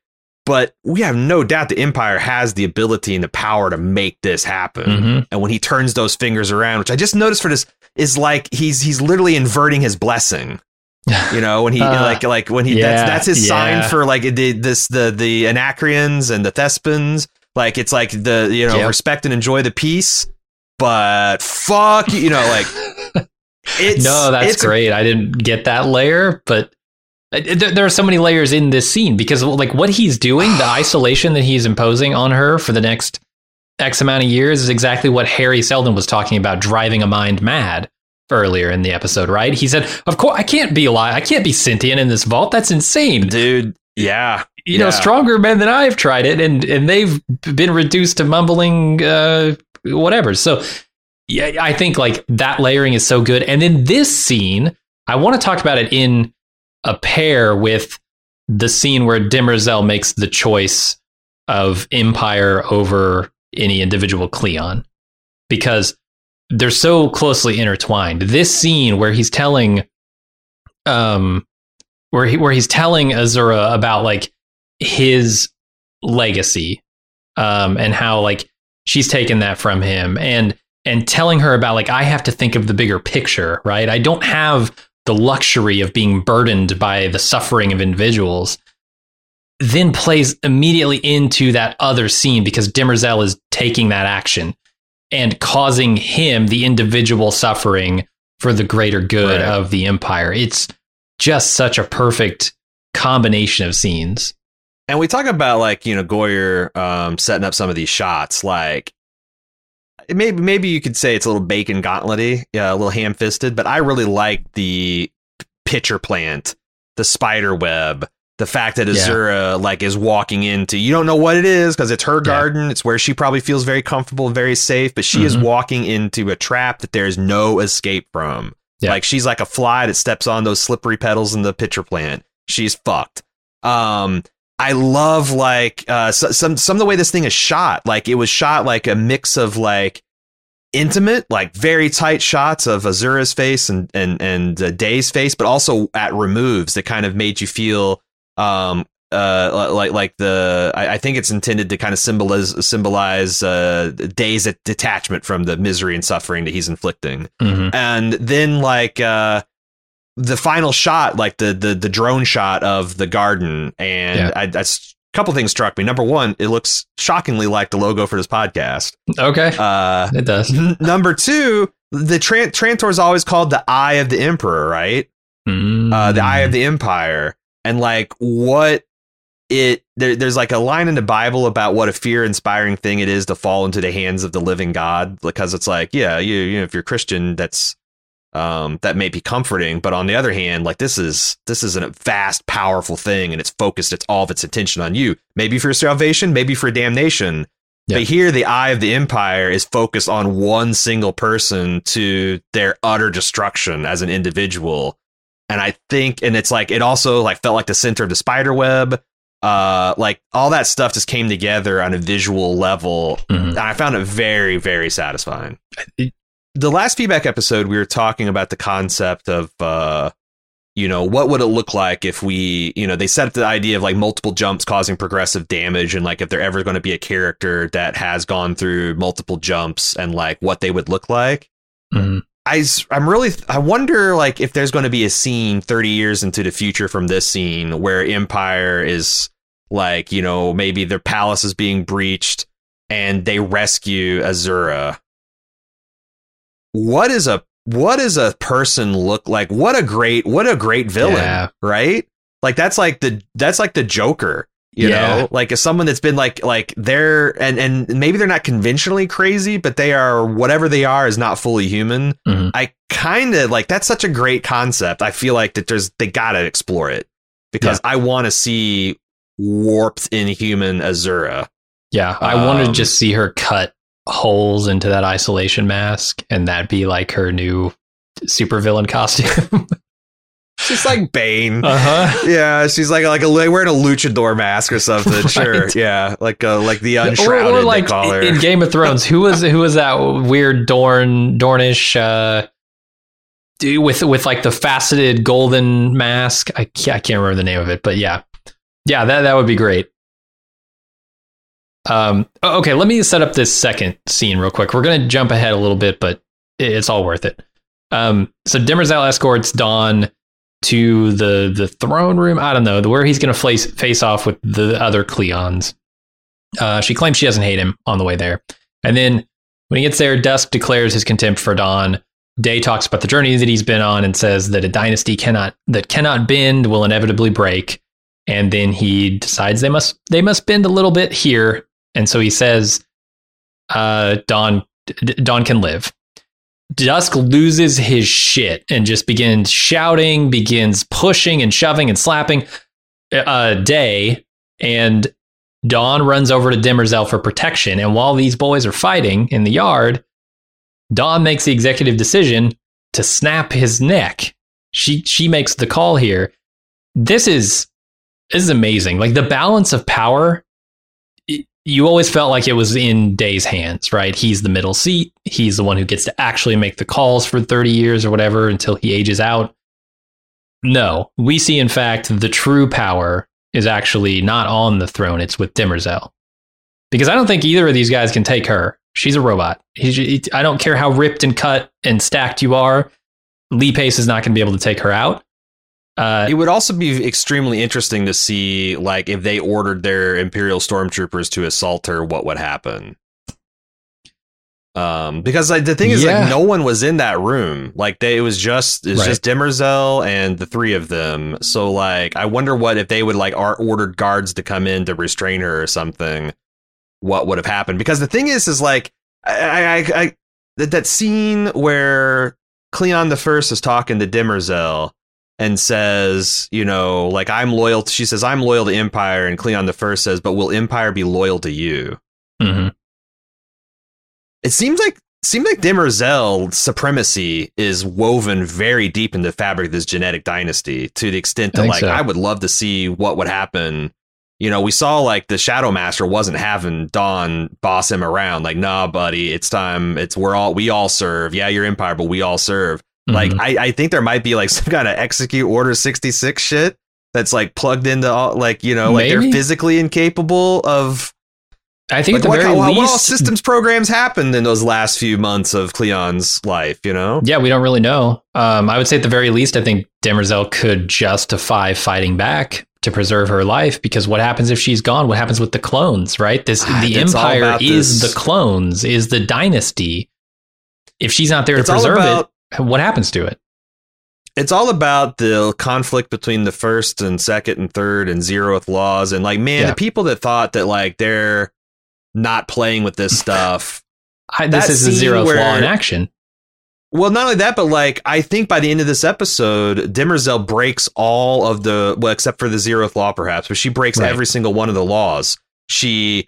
but we have no doubt the Empire has the ability and the power to make this happen. Mhm. And when he turns those fingers around, which I just noticed for this is like he's he's literally inverting his blessing. You know, when he Uh, like like when he yeah, that's that's his sign for like the this the the Anacreons and the Thespins. Like it's like the you know Yep. respect and enjoy the peace, but fuck you, you know like it's no that's it's great i didn't get that layer but uh, there, there are so many layers in this scene because like what he's doing the isolation that he's imposing on her for the next x amount of years is exactly what hari seldon was talking about driving a mind mad earlier in the episode right? He said of course i can't be alive i can't be sentient in this vault. That's insane. Dude. Yeah, you know stronger men than i've tried it and and they've been reduced to mumbling uh whatever. So yeah i think like that layering is so good. And then this scene i want to talk about it in a pair with the scene where Demerzel makes the choice of empire over any individual cleon. Because they're so closely intertwined this scene where he's telling um where he where he's telling Azura about like his legacy um and how like she's taken that from him and and telling her about like I have to think of the bigger picture, right? I don't have the luxury of being burdened by the suffering of individuals then plays immediately into that other scene because Demerzel is taking that action and causing him the individual suffering for the greater good Right. of the empire. It's just such a perfect combination of scenes. And we talk about like you know Goyer um, setting up some of these shots. Like maybe maybe you could say it's a little bacon gauntlety, yeah, a little ham fisted. But I really like the pitcher plant, the spider web, the fact that Yeah. Azura like is walking into you don't know what it is because it's her garden. It's where she probably feels very comfortable, very safe. But she is Mhm. walking into a trap that there is no escape from. Yeah. Like she's like a fly that steps on those slippery petals in the pitcher plant. She's fucked. Um, I love like uh, so, some some of the way this thing is shot. Like it was shot like a mix of like intimate, like very tight shots of Azura's face and and and uh, Day's face, but also at removes that kind of made you feel um uh like like the I, I think it's intended to kind of symbolize symbolize uh Day's of detachment from the misery and suffering that he's inflicting Mhm. and then like uh the final shot like the the the drone shot of the garden and Yeah. I, couple things struck me number one it looks shockingly like the logo for this podcast Okay. uh it does. n- number two the Tran- Trantor is always called the eye of the emperor right uh the eye of the empire and like what it there, there's like a line in the bible about what a fear inspiring thing it is to fall into the hands of the living god because it's like yeah you, you know if you're christian that's um that may be comforting but on the other hand like this is this is a vast powerful thing and it's focused it's all of its attention on you maybe for salvation maybe for damnation Yeah. but here the eye of the empire is focused on one single person to their utter destruction as an individual and I think, and it's like it also like felt like the center of the spider web. Uh, like all that stuff just came together on a visual level, Mhm. and I found it very, very satisfying. The last feedback episode, we were talking about the concept of, uh, you know, what would it look like if we, you know, they set up the idea of like multiple jumps causing progressive damage, and like if they're ever going to be a character that has gone through multiple jumps, and like what they would look like. Mhm. I, am really, I wonder like if there's going to be a scene 30 years into the future from this scene where Empire is like, you know, maybe their palace is being breached and they rescue Azura. What is a, what does a person look like? What a great, what a great villain, Yeah. right? Like that's like the, that's like the Joker. You Yeah. know, like as someone that's been like like they're and and maybe they're not conventionally crazy, but they are whatever they are is not fully human. Mhm. I kind of like that's such a great concept. I feel like that there's they gotta explore it because I want to see warped inhuman Azura. Yeah, I want to Um, just see her cut holes into that isolation mask, and that be like her new supervillain costume. She's like Bane. uh huh. yeah, she's like like a wearing a luchador mask or something. Sure, yeah, like uh, like the unshrouded. or they like in Game of Thrones, who was who was that weird Dorn Dornish uh, dude with with like the faceted golden mask? I can't, I can't remember the name of it, but yeah, yeah, that that would be great. Um, okay, let me set up this second scene real quick. We're gonna jump ahead a little bit, but it's all worth it. Um, so Demerzel escorts Dawn to the the throne room. I don't know where he's gonna face face off with the other Cleons. Uh, she claims she doesn't hate him on the way there, and then when he gets there, Dusk declares his contempt for Dawn. Day talks about the journey that he's been on and says that a dynasty cannot that cannot bend will inevitably break. And then he decides they must they must bend a little bit here, and so he says, uh, "Dawn D- Dawn can live." Dusk loses his shit and just begins shouting, begins pushing and shoving and slapping uh, Day, and Dawn runs over to Demerzel for protection. And while these boys are fighting in the yard, Dawn makes the executive decision to snap his neck. She she makes the call here. This is this is amazing. Like the balance of power you always felt like it was in Day's hands, right? He's the middle seat. He's the one who gets to actually make the calls for 30 years or whatever until he ages out. No, we see, in fact, the true power is actually not on the throne. It's with Demerzel. Because I don't think either of these guys can take her. She's a robot. I don't care how ripped and cut and stacked you are. Lee Pace is not going to be able to take her out. Uh, it would also be extremely interesting to see, like, if they ordered their Imperial stormtroopers to assault her, what would happen. Um, because like the thing is, Yeah. like, no one was in that room. Like, they it was just it's Right. just Demerzel and the three of them. So, like, I wonder what if they would like are ordered guards to come in to restrain her or something. What would have happened? Because the thing is, is like, I, I, I, that, that scene where Cleon the First is talking to Demerzel and says, you know, like I'm loyal. To, she says I'm loyal to Empire, and Cleon the First says, but will Empire be loyal to you? mhm. It seems like seems like Demerzel supremacy is woven very deep in the fabric of this genetic dynasty to the extent that think like so. I would love to see what would happen. You know, we saw like the Shadow Master wasn't having Don boss him around. Like, nah, buddy, it's time. It's we're all we all serve. Yeah, you're Empire, but we all serve. Like, Mhm. I, I think there might be like some kind of execute Order 66 shit that's like plugged into all like, you know, like Maybe. they're physically incapable of I think like at the what, very what, what all least, systems programs happened in those last few months of Cleon's life, you know? yeah, we don't really know. Um, I would say at the very least, I think Demerzel could justify fighting back to preserve her life because what happens if she's gone? What happens with the clones? Right? This Ah, the empire is this- the clones, is the dynasty. If she's not there to It's all preserve about it, what happens to it? it's all about the conflict between the first and second and third and zeroth laws and like man Yeah. the people that thought that like they're not playing with this stuff I, this is the zeroth law in action. well not only that but like i think by the end of this episode demerzel breaks all of the well except for the zeroth law perhaps but she breaks Right. every single one of the laws she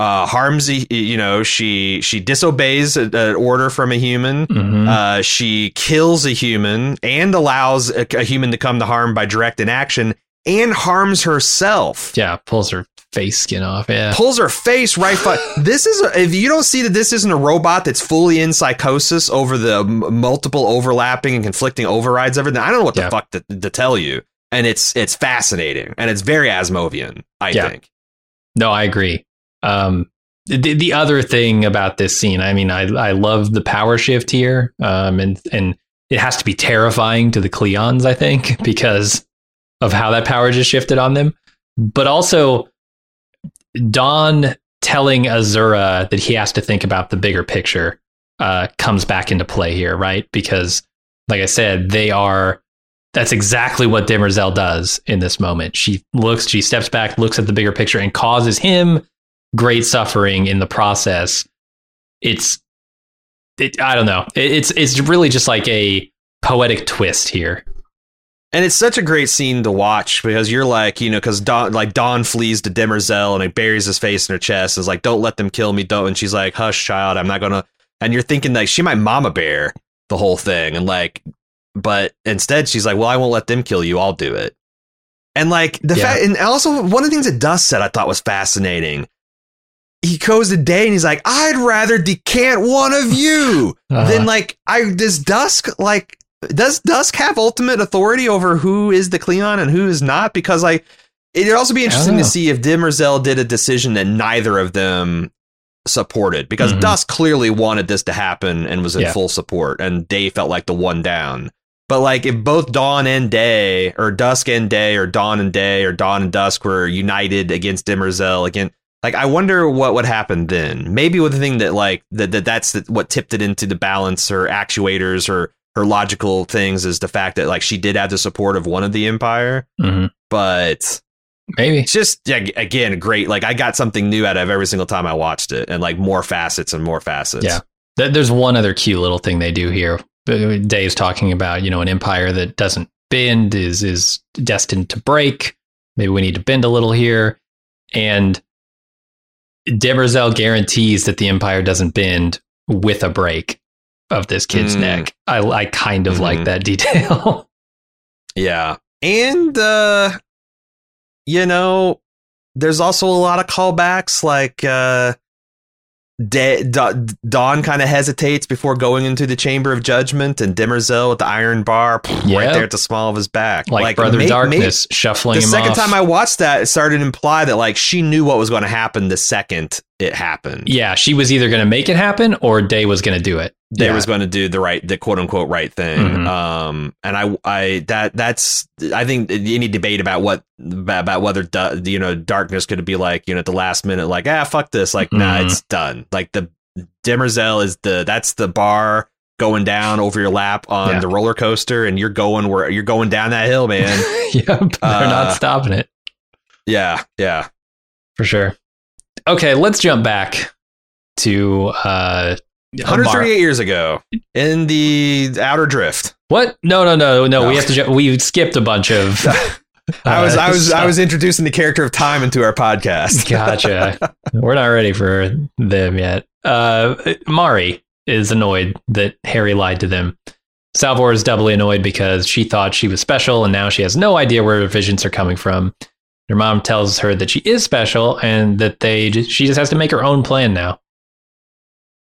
uh harms you know she she disobeys a- an order from a human Mhm. Uh, she kills a human and allows a, a human to come to harm by direct inaction and harms herself. yeah, pulls her face skin off. Yeah. Pulls her face right. Fu- this is a, if you don't see that this isn't a robot that's fully in psychosis over the m- multiple overlapping and conflicting overrides. Everything I don't know what the Yeah. fuck to, to tell you, and it's it's fascinating and it's very asimovian I Yeah. think. No, I agree. Um, the, the other thing about this scene, I mean, I I love the power shift here, um, and and it has to be terrifying to the Cleons, I think, because of how that power just shifted on them. But also, Don telling Azura that he has to think about the bigger picture uh, comes back into play here, right? Because, like I said, they are. That's exactly what Demerzel does in this moment. She looks, she steps back, looks at the bigger picture, and causes him great suffering in the process. It's, it, I don't know. It, it's it's really just like a poetic twist here. And it's such a great scene to watch because you're like, you know, because Don, like Dawn flees to Demerzel and he buries his face in her chest and is like, "Don't let them kill me, don't." And she's like, "Hush, child, I'm not gonna." And you're thinking like she might mama bear the whole thing, and like, but instead she's like, "Well, I won't let them kill you. I'll do it." And like the Yeah. fact, and also one of the things that Dusk said I thought was fascinating. He goes to Day and he's like, "I'd rather decant one of you." Uh, then like I does Dusk like does Dusk have ultimate authority over who is the Cleon and who is not? Because like it'd also be interesting to see if Demerzel did a decision that neither of them supported. Because Mhm. Dusk clearly wanted this to happen and was in Yeah. full support, and Day felt like the one down. But like if both Dawn and Day, or Dusk and Day, or Dawn and Day, or Dawn and Dusk were united against Demerzel again, like I wonder what would happen then. Maybe with the thing that like that, that that's what tipped it into the balance or actuators or her logical things is the fact that like she did have the support of one of the Empire, mhm. but Maybe. it's just yeah, again great. Like I got something new out of every single time I watched it, and like more facets and more facets. Yeah. There's one other cute little thing they do here. Day's talking about, you know, an empire that doesn't bend is is destined to break. Maybe we need to bend a little here. And Demerzel guarantees that the empire doesn't bend with a break of this kid's Mm. neck. I, I kind of like Mhm. that detail. Yeah. And uh you know, there's also a lot of callbacks like uh Dawn kind of hesitates before going into the chamber of judgment and Demerzel with the iron bar pff, right there at the small of his back. like, Brother may- may- Darkness shuffling the second off. time I watched that, it started to imply that like she knew what was going to happen the second it happened. Yeah, she was either going to make it happen or Day was going to do it. Day yeah. was going to do the right, the quote unquote right thing. Mhm. Um, and I, I that that's I think any debate about what about, about whether du- you know darkness could be like you know at the last minute like ah fuck this like nah Mhm. it's done like the Demerzel is the that's the bar going down over your lap on Yeah. the roller coaster and you're going where you're going down that hill man. yep, they're Uh, not stopping it yeah, yeah. for sure. Okay, let's jump back to uh, 138 years ago in the outer drift. What? No, no, no, no. We have to. ju- We skipped a bunch of. I was uh, I was I was introducing the character of time into our podcast. Gotcha. We're not ready for them yet. Uh, Mari is annoyed that Hari lied to them. Salvor is doubly annoyed because she thought she was special and now she has no idea where her visions are coming from. Her mom tells her that she is special and that they ju- she just has to make her own plan now,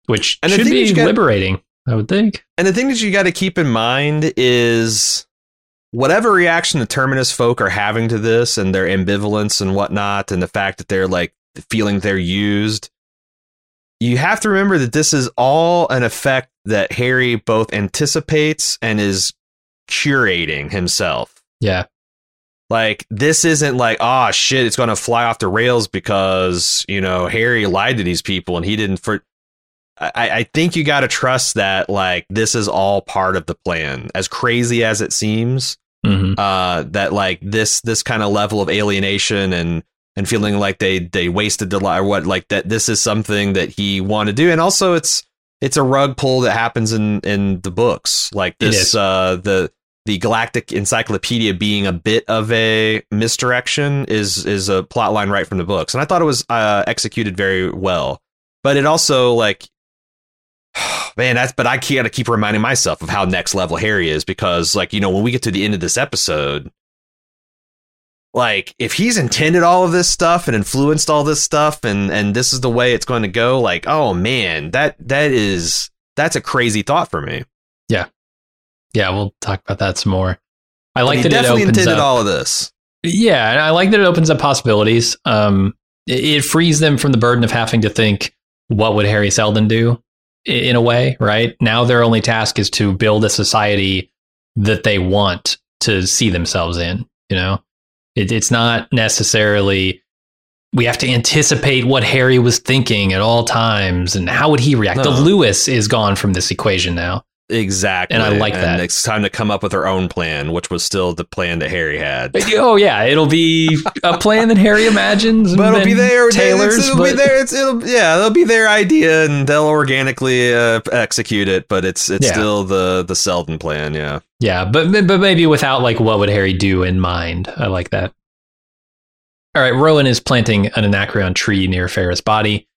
which And should be is you got- liberating, I would think. And the thing that you got to keep in mind is whatever reaction the Terminus folk are having to this and their ambivalence and whatnot, and the fact that they're like feeling they're used, you have to remember that this is all an effect that Hari both anticipates and is curating himself. Yeah, Like this isn't like oh shit, it's going to fly off the rails because you know Hari lied to these people and he didn't. For I, I think you got to trust that like this is all part of the plan, as crazy as it seems. hmm Uh, that like this this kind of level of alienation and and feeling like they they wasted the or what like that this is something that he wanted to do, and also it's it's a rug pull that happens in in the books like this uh the the galactic encyclopedia being a bit of a misdirection is is a plot line right from the books. And i thought it was uh executed very well. But it also like man that's but i gotta keep reminding myself of how next level hari is because like you know when we get to the end of this episode like if he's intended all of this stuff and influenced all this stuff and and this is the way it's going to go like oh man that that is that's a crazy thought for me yeah. We'll talk about that some more. I like that it definitely opens intended up. all of this Yeah, and I like that it opens up possibilities. Um, it, it frees them from the burden of having to think, what would Hari Seldon do? In a way, right now, their only task is to build a society that they want to see themselves in. You know, it, it's not necessarily we have to anticipate what Hari was thinking at all times and how would he react. The Lewis is gone from this equation now. Exactly And I like that. it's time to come up with our own plan which was still the plan that hari had Oh yeah, it'll be a plan that Hari imagines, but it'll be there Taylor's. it'll be there it's it'll yeah it'll be their idea and they'll organically uh, execute it but it's it's Yeah. still the the Seldon plan yeah Yeah, but but maybe without like what would Hari do in mind. I like that. All right, Rowan is planting an Anacreon tree near Phara's body,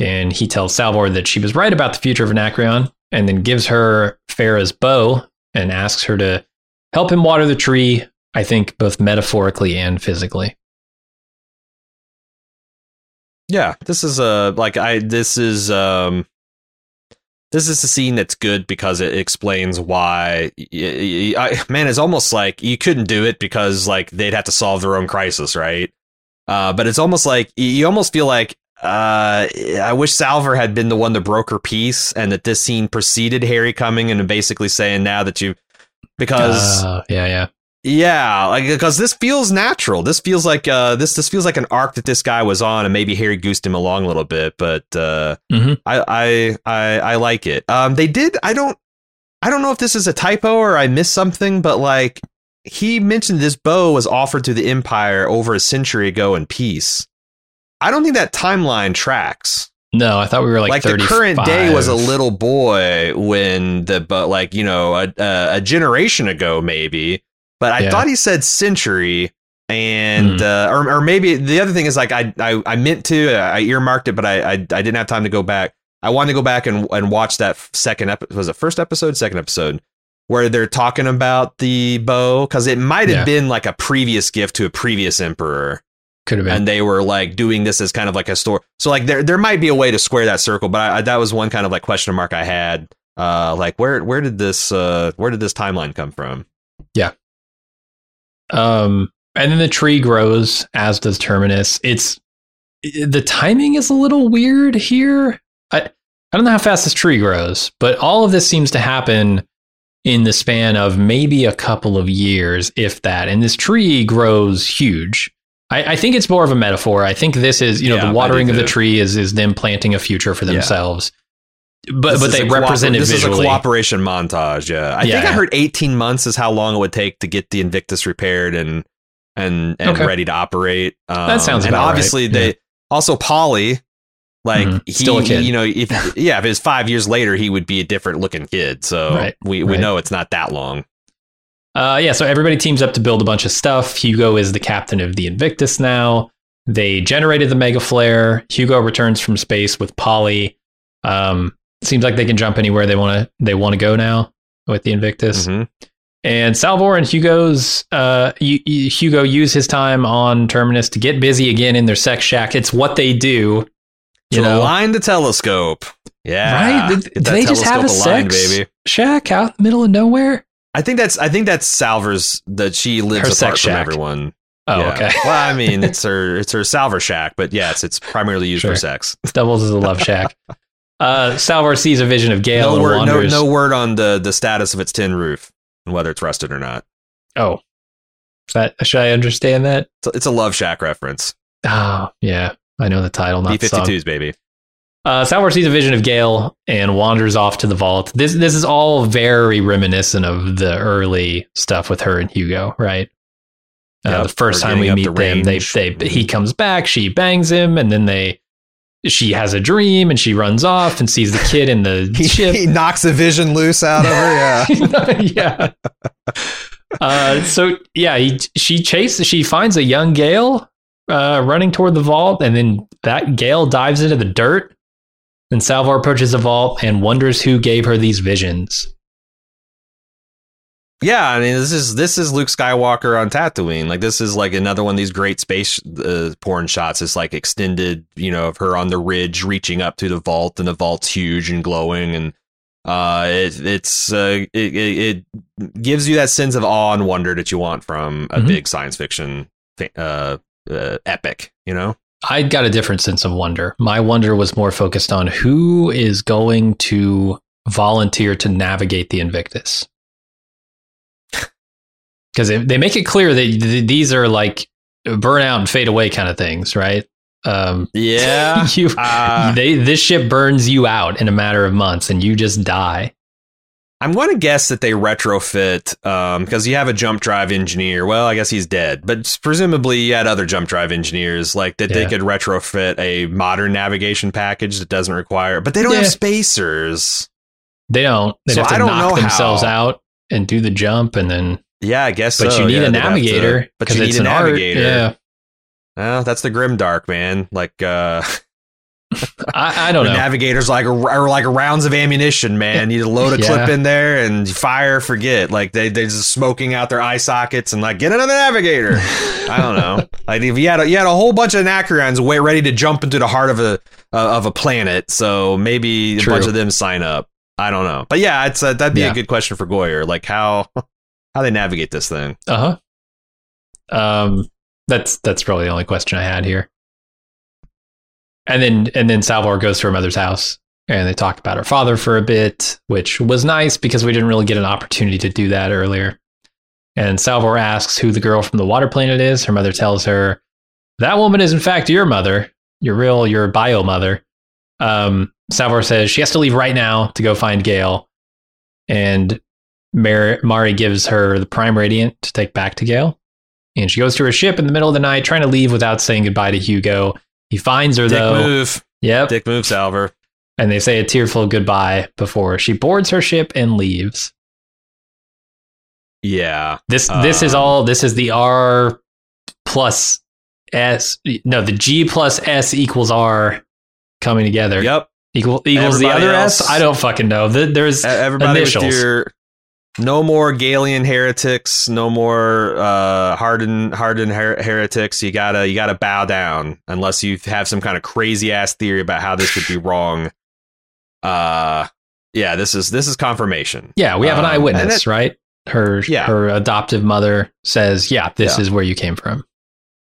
and he tells Salvor that she was right about the future of Anacreon, and then gives her Phara's bow and asks her to help him water the tree. I think both metaphorically and physically. Yeah, this is a like I this is um this is a scene that's good because it explains why y- I, man it's almost like you couldn't do it because like they'd have to solve their own crisis, right? Uh but it's almost like you almost feel like uh I wish Salvor had been the one to broker peace and that this scene preceded Hari coming and basically saying now that you because Uh, yeah, yeah, yeah, like because this feels natural. This feels like uh this this feels like an arc that this guy was on, and maybe Hari goosed him along a little bit, but uh Mhm. I, I I I like it. Um they did I don't I don't know if this is a typo or I missed something, but like he mentioned this bow was offered to the Empire over a century ago in peace. I don't think that timeline tracks No, I thought we were like, like, the current day was a little boy when the but like you know a a, generation ago maybe but i Yeah. thought he said century and Hmm. uh, or, or maybe the other thing is like I, I i meant to i earmarked it but I, I i didn't have time to go back i wanted to go back and and watch that second episode was it first episode second episode where they're talking about the bow because it might have Yeah. been like a previous gift to a previous emperor Could have been. and they were like doing this as kind of like a store. So like there there might be a way to square that circle, but I, I, that was one kind of like question mark I had. Uh, like where where did this uh where did this timeline come from? Yeah. Um, and then the tree grows, as does Terminus. It's the timing is a little weird here. I I don't know how fast this tree grows, but all of this seems to happen in the span of maybe a couple of years, if that. And this tree grows huge. I, I think it's more of a metaphor. I think this is, you know, Yeah, the watering of the tree is is them planting a future for Yeah. themselves. But This but they cooper- represent it This is a visually. cooperation montage. Yeah, I Yeah, think I heard 18 months is how long it would take to get the Invictus repaired and and and Okay. ready to operate. Um, That sounds and about right. obviously they Yeah. also Poly. Like Mhm. he, Still a kid. you know, if yeah, if it's five years later, he would be a different looking kid. So Right, we we right. know it's not that long. Uh, yeah, so everybody teams up to build a bunch of stuff. Hugo is the captain of the Invictus now. They generated the Mega Flare. Hugo returns from space with Poly. Um, seems like they can jump anywhere they want to. They want to go now with the Invictus. Mhm. And Salvor and Hugo's uh, Hu- Hugo use his time on Terminus to get busy again in their sex shack. It's what they do. You To know, align the telescope. Yeah, right? Did, did they just have a sex baby. shack out in the middle of nowhere? I think that's I think that's Salvor's that she lives Her apart sex from shack. everyone. Oh, Yeah. okay. well, I mean, it's her it's her Salver shack, but yes, it's primarily used Sure. for sex. Doubles as a love shack. Uh, Salvor sees a vision of Gaal no word, no, no word on the the status of its tin roof and whether it's rusted or not. Oh, Is that, should I understand that? It's a, it's a Love Shack reference. Oh, yeah. I know the title, not B the song. 52s, baby. Uh, Salvor sees a vision of Gaal and wanders off to the vault. This this is all very reminiscent of the early stuff with her and Hugo, right? Uh, Yep, the first time we meet the them, they they he comes back, she bangs him, and then they she has a dream and she runs off and sees the kid in the ship. He knocks the vision loose out of her. Yeah. yeah. Uh, so yeah, he, she chases. She finds a young Gaal uh, running toward the vault, and then that Gaal dives into the dirt. Then Salvor approaches the vault and wonders who gave her these visions. Yeah, I mean this is this is Luke Skywalker on Tatooine. Like this is like another one of these great space uh, porn shots. It's like extended, you know, of her on the ridge reaching up to the vault, and the vault's huge and glowing, and uh, it, it's uh, it, it, it gives you that sense of awe and wonder that you want from a Mhm. big science fiction uh, uh, epic. You know, I got a different sense of wonder. My wonder was more focused on who is going to volunteer to navigate the Invictus. Because they make it clear that th- these are like burn out and fade away kind of things, right? Um, yeah. you, Uh, they this ship burns you out in a matter of months, and you just die. I'm going to guess that they retrofit because you have a jump drive engineer. Well, I guess he's dead, but presumably you had other jump drive engineers like that. They could retrofit a modern navigation package that doesn't require, but they don't Yeah. have spacers. They don't. They So have to I don't knock know themselves how. out and do the jump, and then. Yeah, I guess. But so. you need Yeah, a they'd to- navigator but you need a an art. navigator. Yeah, Well, that's the grim dark man. Like uh, I, I don't the know. navigators like are like rounds of ammunition, man. You load a Yeah. clip in there and fire, forget. Like they they're just smoking out their eye sockets and like get another navigator. I don't know. Like if you had a, you had a whole bunch of Anacreons way ready to jump into the heart of a uh, of a planet, so maybe a bunch of them sign up. I don't know, but yeah, it's uh, that'd be Yeah. a good question for Goyer. Like how how they navigate this thing. Uh huh. Um, that's that's probably the only question I had here. And then and then Salvor goes to her mother's house and they talk about her father for a bit, which was nice because we didn't really get an opportunity to do that earlier. And Salvor asks who the girl from the water planet is. Her mother tells her that woman is in fact your mother, your real your bio mother. Um, Salvor says she has to leave right now to go find Gaal, and Mar- Mari gives her the Prime Radiant to take back to Gaal. And she goes to her ship in the middle of the night, trying to leave without saying goodbye to Hugo. He finds her Dick though. move, Yep. dick move, Salvor. And they say a tearful goodbye before she boards her ship and leaves. Yeah, This this is Um, all this is the R plus S no, the G plus S equals R coming together. yep. Equal equals the other else- S? I don't fucking know. The- There's Everybody initials. with your no more Galian heretics, no more uh, hardened hardened her- heretics. You gotta you gotta bow down unless you have some kind of crazy ass theory about how this could be wrong. Uh, yeah, this is this is confirmation. Yeah, we have an Um, eyewitness, it- right? Her Yeah. her adoptive mother says, "Yeah, this Yeah. is where you came from."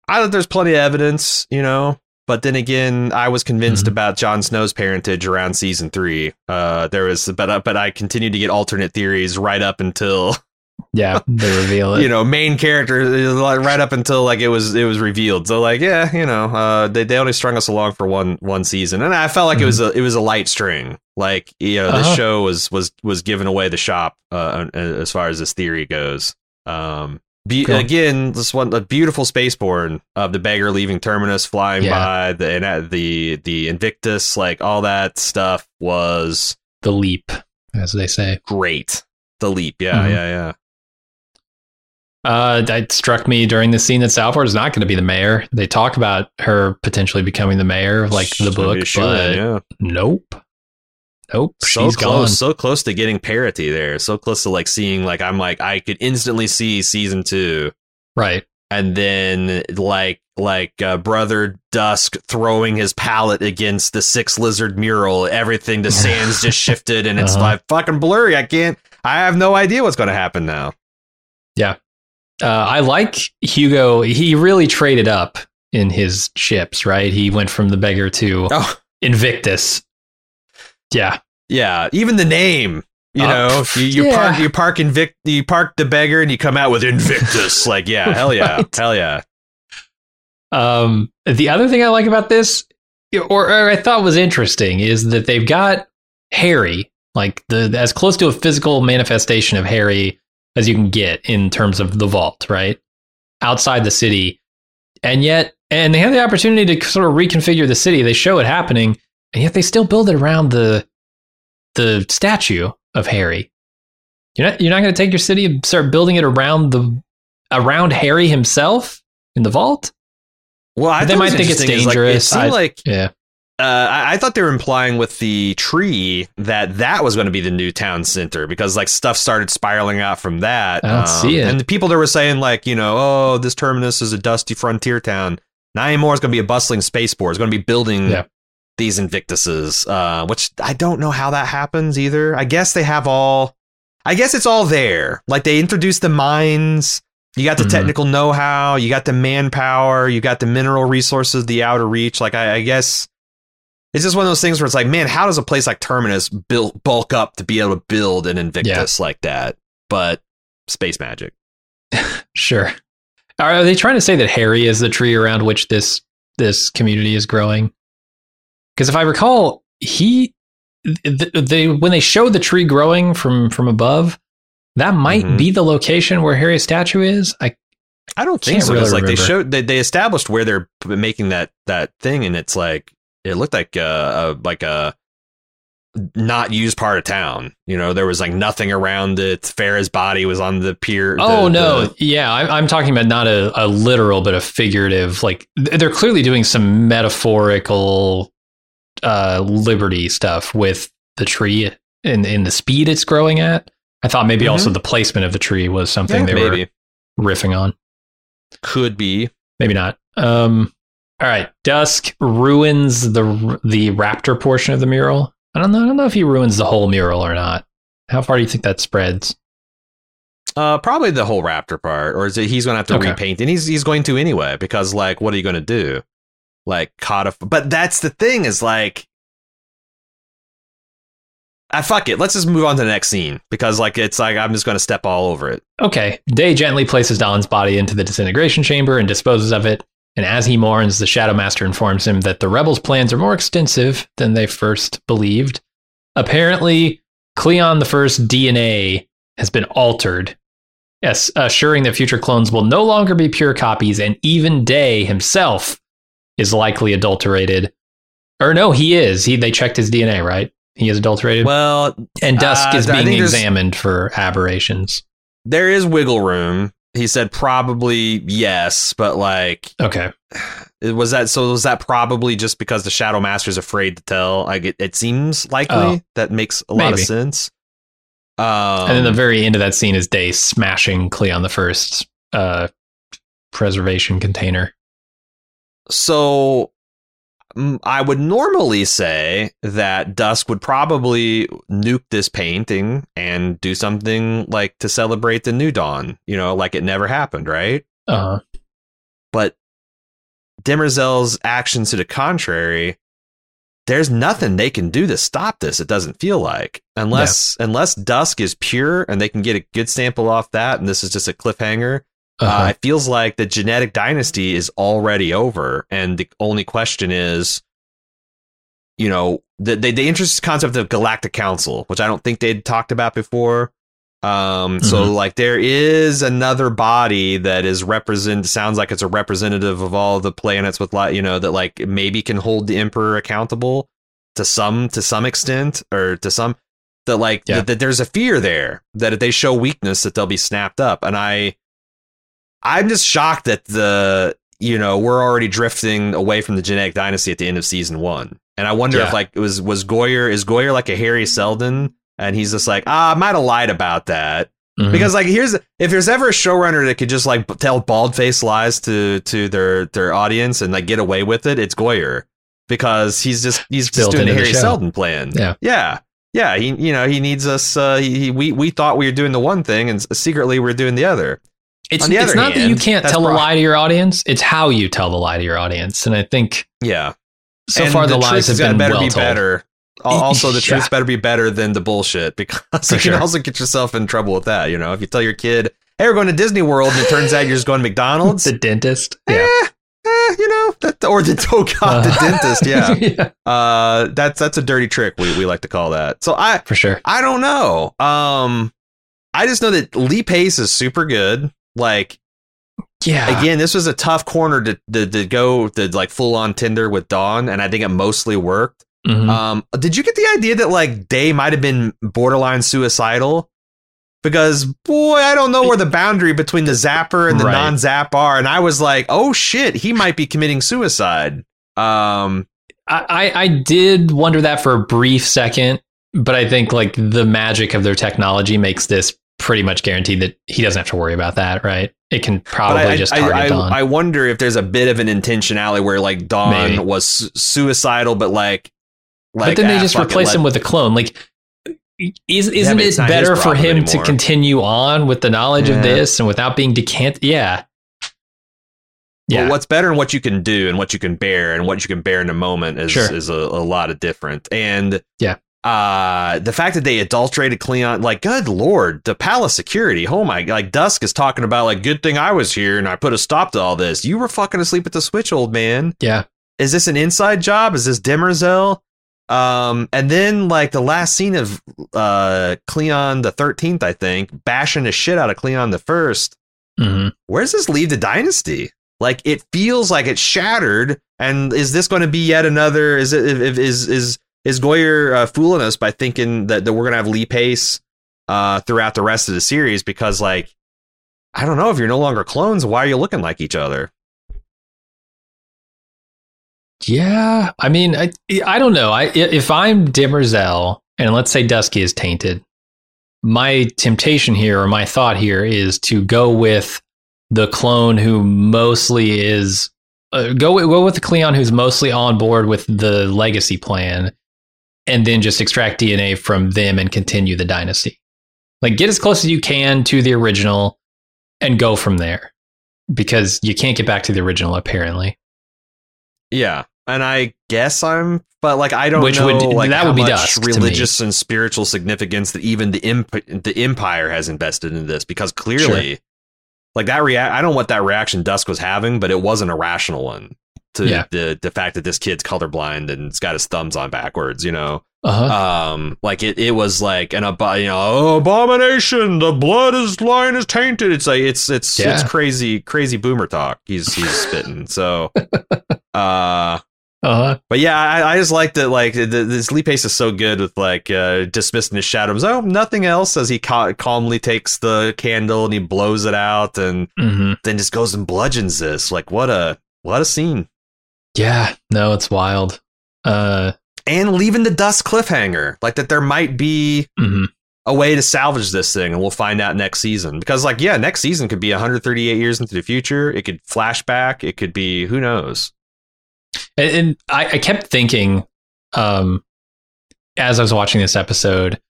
I think there's plenty of evidence. You know, but then again, I was convinced Mhm. about Jon Snow's parentage around season three. Uh, there was, but uh, but I continued to get alternate theories right up until Yeah, they reveal it. you know main character uh, right up until like it was it was revealed. So like yeah, you know, uh, they they only strung us along for one one season, and I felt like it was a it was a light string. Like you know, this Uh-huh. show was was was giving away the shop uh, as far as this theory goes. Um, be, Cool. again, this one the beautiful spaceborne of the beggar leaving terminus, flying Yeah. by the and, uh, the the Invictus, like all that stuff was the leap, as they say. great. The leap, yeah, Mhm. yeah, yeah. Uh, it struck me during the scene that Salvor is not going to be the mayor. They talk about her potentially becoming the mayor, like the book, but yeah. nope, nope. so she's close, gone. so close to getting parity there. So close to like seeing like I'm like I could instantly see season two, Right. and then like like uh, brother Dusk throwing his palette against the six lizard mural. Everything the sands just shifted, and it's Uh-huh. like fucking blurry. I can't. I have no idea what's going to happen now. Yeah. Uh, I like Hugo. He really traded up in his ships, right? He went from the beggar to Oh Invictus. Yeah. yeah, even the name. You Uh, know, you, you yeah. park you park Invict you park the beggar and you come out with Invictus. like, yeah, hell yeah, Right. hell yeah. Um, the other thing I like about this, or, or I thought was interesting, is that they've got Hari, like the as close to a physical manifestation of Hari as you can get in terms of the vault, right? Outside the city. And yet, and they have the opportunity to sort of reconfigure the city. They show it happening, and yet they still build it around the the statue of Hari. You're not you're not going to take your city and start building it around the around Hari himself in the vault? Well, I they might think it's is, like, dangerous. it seemed I- like Yeah. uh, I, I thought they were implying with the tree that that was going to be the new town center because like stuff started spiraling out from that. Um, I don't see it. And the people that were saying like, you know, oh, this terminus is a dusty frontier town. Not anymore. It's going to be a bustling spaceport. It's going to be building Yeah. These Invictuses, uh, which I don't know how that happens either. I guess they have all. I guess it's all there. Like they introduced the mines. You got the Mhm. technical know-how. You got the manpower. You got the mineral resources. The outer reach. Like I, I guess it's just one of those things where it's like, man, how does a place like Terminus build bulk up to be able to build an Invictus like that? But space magic. Sure. Are they trying to say that Hari is the tree around which this this community is growing? Because if I recall, he th- they when they show the tree growing from from above, that might Mhm. be the location where Hari's statue is. I I don't think so. really like they showed, they, they established where they're making that that thing, and it's like it looked like a, a like a not used part of town. You know, there was like nothing around it. Phara's body was on the pier. oh the- no, the- yeah, I'm, I'm talking about not a, a literal but a figurative. Like they're clearly doing some metaphorical uh, liberty stuff with the tree and in the speed it's growing at. I thought maybe Mhm. also the placement of the tree was something yeah, they maybe were riffing on. could be. Maybe not. Um, all right, Dusk ruins the the raptor portion of the mural. I don't know. I don't know if he ruins the whole mural or not. How far do you think that spreads? Uh, probably the whole raptor part, or is it he's going to have to Okay. repaint, and he's he's going to anyway because like, what are you going to do? Like codify, but that's the thing is like, I fuck it. Let's just move on to the next scene because like it's like I'm just going to step all over it. Okay. Day gently places Dawn's body into the disintegration chamber and disposes of it. And as he mourns, the Shadow Master informs him that the rebels' plans are more extensive than they first believed. Apparently, Cleon the First DNA has been altered, yes, assuring that future clones will no longer be pure copies, and even Day himself is likely adulterated. Or no, he is. He they checked his DNA, right? He is adulterated. Well, and Dusk uh, is being examined for aberrations. there is wiggle room. He said probably yes, but like Okay. was that so was that probably just because the Shadow Master's afraid to tell? Like it, it seems likely Oh. that makes a lot of sense. Um, and then the very end of that scene is Day smashing Cleon the First uh, preservation container. So mm, I would normally say that Dusk would probably nuke this painting and do something like to celebrate the new dawn, you know, like it never happened, right? Uh, huh. But Demerzel's actions to the contrary, there's nothing they can do to stop this. It doesn't feel like unless unless Dusk is pure and they can get a good sample off that, and this is just a cliffhanger. Uh-huh. Uh, it feels like the genetic dynasty is already over, and the only question is, you know, the, introduced the concept of Galactic Council, which I don't think they'd talked about before. Um, so Mhm. like there is another body that is represent sounds like it's a representative of all the planets with like you know that like maybe can hold the emperor accountable to some to some extent or to some that like Yeah. that, that there's a fear there that if they show weakness that they'll be snapped up and I I'm just shocked that the you know we're already drifting away from the genetic dynasty at the end of season one and I wonder Yeah. if like it was was Goyer is Goyer like a Hari Seldon and he's just like ah I might have lied about that Mhm. because like here's if there's ever a showrunner that could just like tell bald faced lies to to their their audience and like get away with it, it's Goyer because he's just he's just Built doing the the Hari show. Seldon plan. Yeah. yeah, yeah. He you know he needs us. Uh, he, we we thought we were doing the one thing and secretly we're doing the other. It's, it's not that you can't tell a lie to your audience. It's how you tell the lie to your audience. And I think Yeah. so And far the, lies have been better well be told. better. Also, the Yeah. truth better be better than the bullshit because For you can also get yourself in trouble with that. You know, if you tell your kid, "Hey, we're going to Disney World," and it turns out you're just going to McDonald's. The dentist. Yeah. eh, eh, you know, that, or the oh god, the Uh, dentist. Yeah, yeah. uh, that's that's a dirty trick. We we like to call that. So I For sure. I don't know. Um, I just know that Lee Pace is super good. Like Yeah. again, this was a tough corner to to, to go to like full on Tinder with Dawn, and I think it mostly worked. Mhm. Um, did you get the idea that like Day might have been borderline suicidal? Because boy, I don't know where the boundary between the zapper and the Right. non-zap are, and I was like, oh shit, he might be committing suicide. Um, I I did wonder that for a brief second, but I think like the magic of their technology makes this pretty much guaranteed that he doesn't have to worry about that, right? It can probably I, just I, target I, Dawn. I wonder if there's a bit of an intentionality where like Dawn Maybe. was su- suicidal, but like, like but then they ah, just replace let- him with a clone. Like, is isn't but it it's not his better for him to continue on with the knowledge Yeah. of this and without being decanted? Yeah. Yeah. what's better and what you can do and what you can bear and what you can bear in a moment is Sure. is a, a lot of different. And Yeah. Uh the fact that they adulterated Cleon, like good lord, the palace security. Oh my like Dusk is talking about like good thing I was here and I put a stop to all this. You were fucking asleep at the switch, old man. yeah. Is this an inside job? Is this Demerzel? Um, and then like the last scene of uh Cleon the thirteenth, I think, bashing the shit out of Cleon the first hmm where does this leave the dynasty? Like it feels like it's shattered. And is this going to be yet another? Is it is is is Goyer uh, fooling us by thinking that, that we're to have Lee Pace uh, throughout the rest of the series? Because like I don't know if you're no longer clones, why are you looking like each other? Yeah, I mean, I I don't know. I if I'm Demerzel and let's say Dusky is tainted, my temptation here or my thought here is to go with the clone who mostly is uh, go go with the Cleon who's mostly on board with the legacy plan, and then just extract DNA from them and continue the dynasty. Like get as close as you can to the original, and go from there, because you can't get back to the original apparently. Yeah. And I guess I'm, but like I don't Which know would- like that how would be much Dusk to me. religious and spiritual significance that even the imp- the Empire has invested in this because clearly, like that react, I don't know what that reaction Dusk was having, but it wasn't a rational one to Yeah. the the fact that this kid's colorblind and it's got his thumbs on backwards, you know. Uh huh. Um, like it, it was like an abo- you know oh, abomination. The blood is line is tainted. It's like it's it's it's crazy crazy boomer talk. He's he's spitting. So, uh, Uh-huh. but yeah, I, I just like that. Like the, this Lee Pace is so good with like uh, dismissing his shadows. Oh, nothing else. As he ca- calmly takes the candle and he blows it out, and hmm then just goes and bludgeons this. Like what a what a scene. Yeah. No, it's wild. Uh. And leaving the dust cliffhanger, like that there might be mhm. a way to salvage this thing, and we'll find out next season. Because like yeah, next season could be 138 years into the future. It could flashback. It could be who knows. And, and I, I kept thinking, um, as I was watching this episode,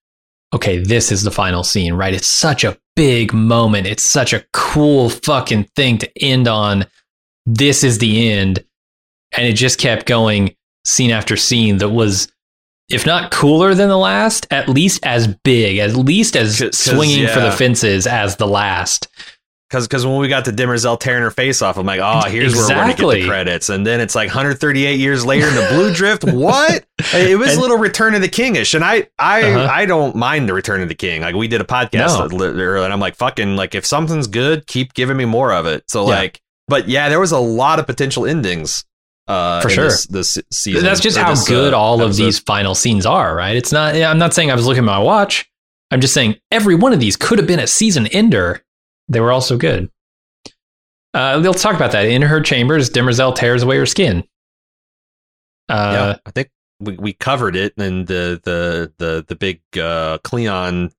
okay, this is the final scene, right? It's such a big moment. It's such a cool fucking thing to end on. This is the end. And it just kept going scene after scene that was if not cooler than the last, at least as big, at least as swinging for the fences as the last. Because because when we got to Demerzel tearing her face off, I'm like, oh, here's where we're gonna get the credits, and then it's like 138 years later in the Blue Drift. What? It was a little Return of the Kingish, and I I Uh-huh. I don't mind the Return of the King. Like we did a podcast No. earlier, and I'm like, fucking, like if something's good, keep giving me more of it. So Yeah. like, but yeah, there was a lot of potential endings. Uh, For sure. this, this season. That's just how this, good uh, all of these final scenes are, right? It's not, I'm not saying I was looking at my watch. I'm just saying every one of these could have been a season ender. They were all so good. Uh, let's talk about that. In her chambers, Demerzel tears away her skin. Uh, yeah, I think we, we covered it and the the the the big uh Cleon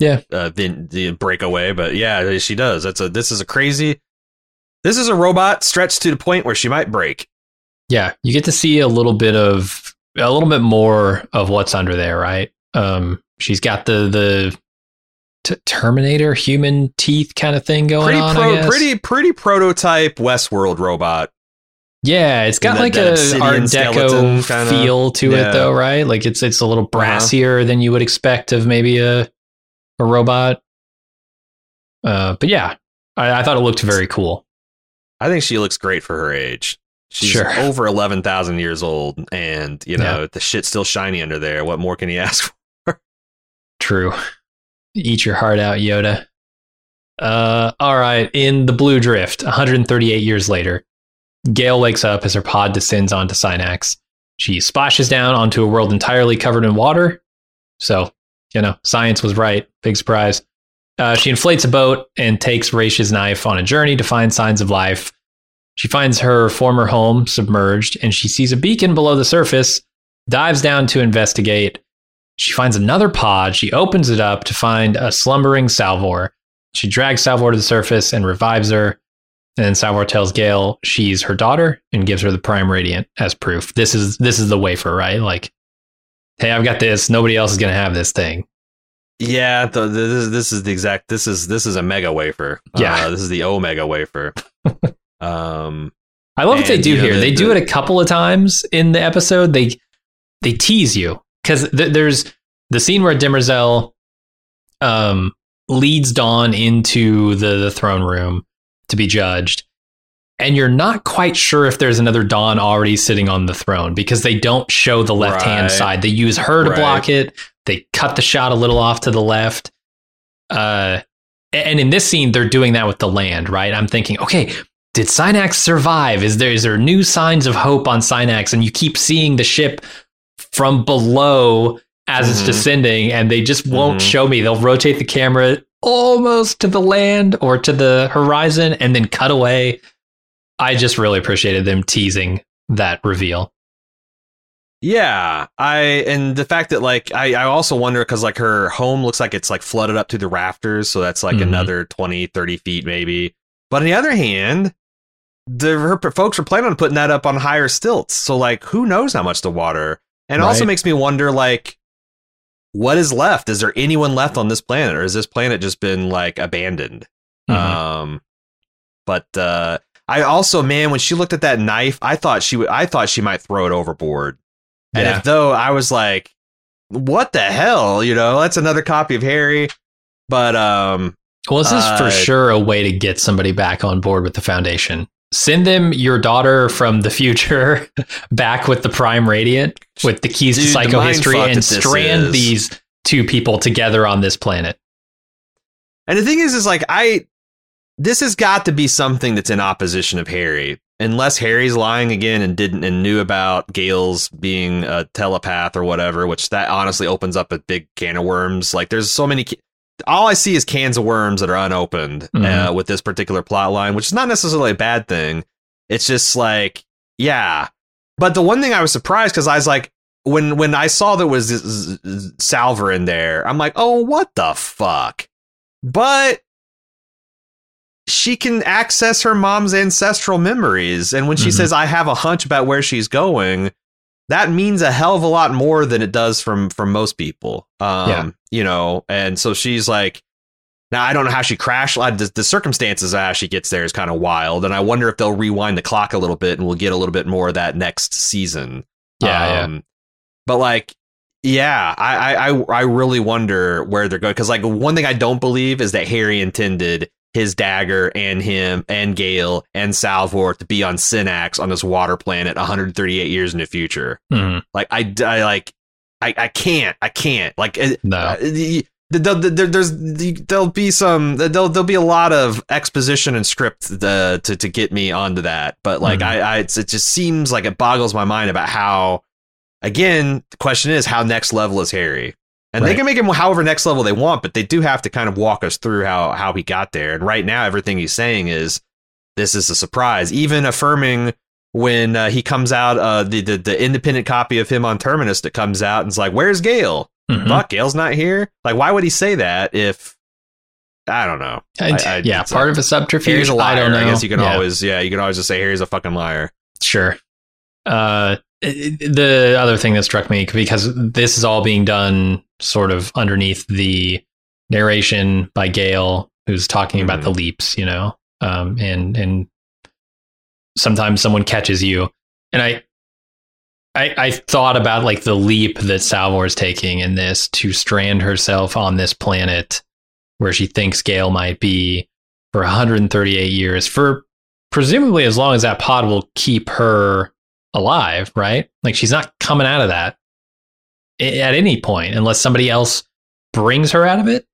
Yeah. uh the, the breakaway but yeah she does that's a this is a crazy this is a robot stretched to the point where she might break yeah, you get to see a little bit of a little bit more of what's under there, right? Um, she's got the the t- Terminator human teeth kind of thing going pretty on. Pro, pretty pretty prototype Westworld robot Yeah, it's got like a Art Deco kinda- feel to yeah. Uh-huh. it, though, right? Like it's it's a little brassier than you would expect of maybe a a robot. Uh, but yeah, I, I thought it looked very cool. I think she looks great for her age she's Sure. over 11,000 years old and you know the shit's still shiny under there what more can you ask for True. Eat your heart out, Yoda. Uh, all right. In the Blue Drift, 138 years later, Gaal wakes up as her pod descends onto Synnax. She splashes down onto a world entirely covered in water. So, you know, science was right. Big surprise. Uh, she inflates a boat and takes Raych's knife on a journey to find signs of life. She finds her former home submerged and she sees a beacon below the surface, dives down to investigate. She finds another pod. She opens it up to find a slumbering Salvor. She drags Salvor to the surface and revives her. And then Salvor tells Gaal she's her daughter and gives her the Prime Radiant as proof. This is this is the wafer, right? Like, hey, I've got this. Nobody else is gonna have this thing. Yeah, the, this, this is the exact. This is this is a mega wafer. Yeah. uh, this is the omega wafer. um, I love what they do you know, here. the- they do the- it a couple of times in the episode. They they tease you because th- there's the scene where Demerzel um, leads Dawn into the, the throne room to be judged, and you're not quite sure if there's another Dawn already sitting on the throne because they don't show the left hand Right. side. They use her to Right. block it. They cut the shot a little off to the left. Uh, and in this scene, they're doing that with the land, right? I'm thinking, okay, did Synnax survive? Is there is there new signs of hope on Synnax? And you keep seeing the ship from below as it's Mhm. descending, and they just won't Mhm. show me. They'll rotate the camera almost to the land or to the horizon and then cut away. I just really appreciated them teasing that reveal. yeah, I and the fact that like I I also wonder because like her home looks like it's like flooded up to the rafters, so that's like Mhm. another 20, 30 feet maybe. But on the other hand. The her folks were planning on putting that up on higher stilts, so like who knows how much the water, and it also makes me wonder like what is left? Is there anyone left on this planet, or has this planet just been like abandoned? Mhm. Um, but uh, I also, man, when she looked at that knife, I thought she would. I thought she might throw it overboard. And if though, I was like, "What the hell?" You know, that's another copy of Hari. But um, Well, this is Uh, for sure a way to get somebody back on board with the foundation. Send them your daughter from the future back with the Prime Radiant, with the keys Dude, to psychohistory, and strand these two people together on this planet. and the thing is, is like I, this has got to be something that's in opposition of Hari. Unless Hari's lying again and didn't and knew about Gaal's being a telepath or whatever, which that honestly opens up a big can of worms. Like there's so many. All I see is cans of worms that are unopened uh, Mhm. with this particular plot line, which is not necessarily a bad thing. It's just like, yeah. But the one thing I was surprised because I was like, when when I saw there was Z- Z- Salvor in there, I'm like, oh, what the fuck? But she can access her mom's ancestral memories, and when she Mhm. says, "I have a hunch about where she's going," that means a hell of a lot more than it does from from most people. Um, Yeah. you know, and so she's like, Now I don't know how she crashed. The, the circumstances how she gets there is kind of wild, and I wonder if they'll rewind the clock a little bit and we'll get a little bit more of that next season. Yeah, um, yeah. But like, yeah, I, I I really wonder where they're going because like one thing I don't believe is that Hari intended his dagger and him and Gaal and Salvor to be on Synnax on this water planet 138 years in the future. Mm-hmm. Like I, I like I, I can't I can't like uh, no. Uh, there, there's there'll be some there'll there'll be a lot of exposition and script to to, to get me onto that, but like mm-hmm. I, I it just seems like it boggles my mind about how again the question is how next level is Hari and right. they can make him however next level they want, but they do have to kind of walk us through how how he got there. And right now, everything he's saying is this is a surprise. Even affirming when uh, he comes out, uh, the, the the independent copy of him on Terminus that comes out and it's like, "Where's Gaal? Mm-hmm. Fuck, Gaal's not here." Like, why would he say that if I don't know? I, I, yeah, part of a subterfuge. Hari's a liar. I, don't know. I guess you can yeah. always, yeah, you can always just say Hari's a fucking liar. Sure. Uh, the other thing that struck me because this is all being done sort of underneath the narration by Gaal, who's talking mm-hmm. about the leaps, you know, um, and and sometimes someone catches you, and I, I, I thought about like the leap that Salvor is taking in this to strand herself on this planet where she thinks Gaal might be for 138 years for presumably as long as that pod will keep her alive, right? Like she's not coming out of that at any point unless somebody else brings her out of it.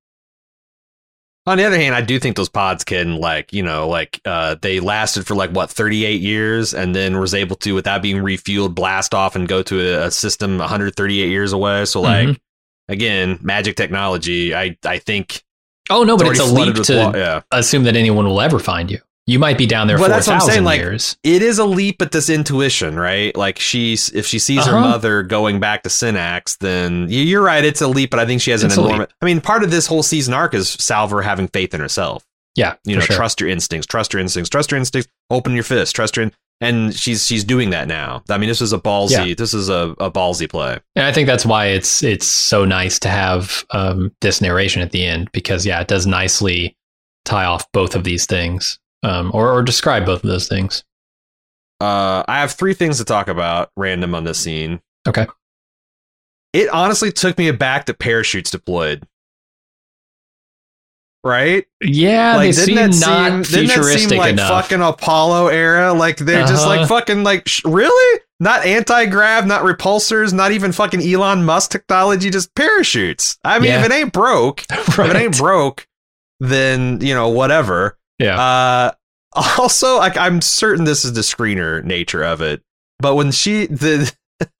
On the other hand, I do think those pods can like, you know, like uh they lasted for like what 38 years and then was able to without being refueled blast off and go to a, a system 138 years away. So like mm-hmm. again, magic technology, I I think Oh no, but it's a leap to yeah. assume that anyone will ever find you. You might be down there for that's what I'm saying. Like, years. It is a leap at this intuition, right? Like she's if she sees uh-huh. her mother going back to Synnax, then you're right. It's a leap, but I think she has it's an enormous. I mean, part of this whole season arc is Salvor having faith in herself. Yeah, you know, sure. trust your instincts, trust your instincts, trust your instincts. Open your fist, trust your. In- and she's she's doing that now. I mean, this is a ballsy. Yeah. This is a, a ballsy play. And I think that's why it's it's so nice to have um, this narration at the end because yeah, it does nicely tie off both of these things um, or, or describe both of those things. Uh, I have three things to talk about random on this scene. Okay. It honestly took me aback that parachutes deployed. Right? Yeah, like, they didn't seem that not seem, didn't that seem like enough. fucking Apollo era? Like they're uh-huh. just like uh-huh. fucking like sh- really? Not anti grav, not repulsors, not even fucking Elon Musk technology, just parachutes. I mean, yeah. if it ain't broke, right. if it ain't broke, then you know whatever. Yeah. Uh, also, like, I'm certain this is the screener nature of it, but when she the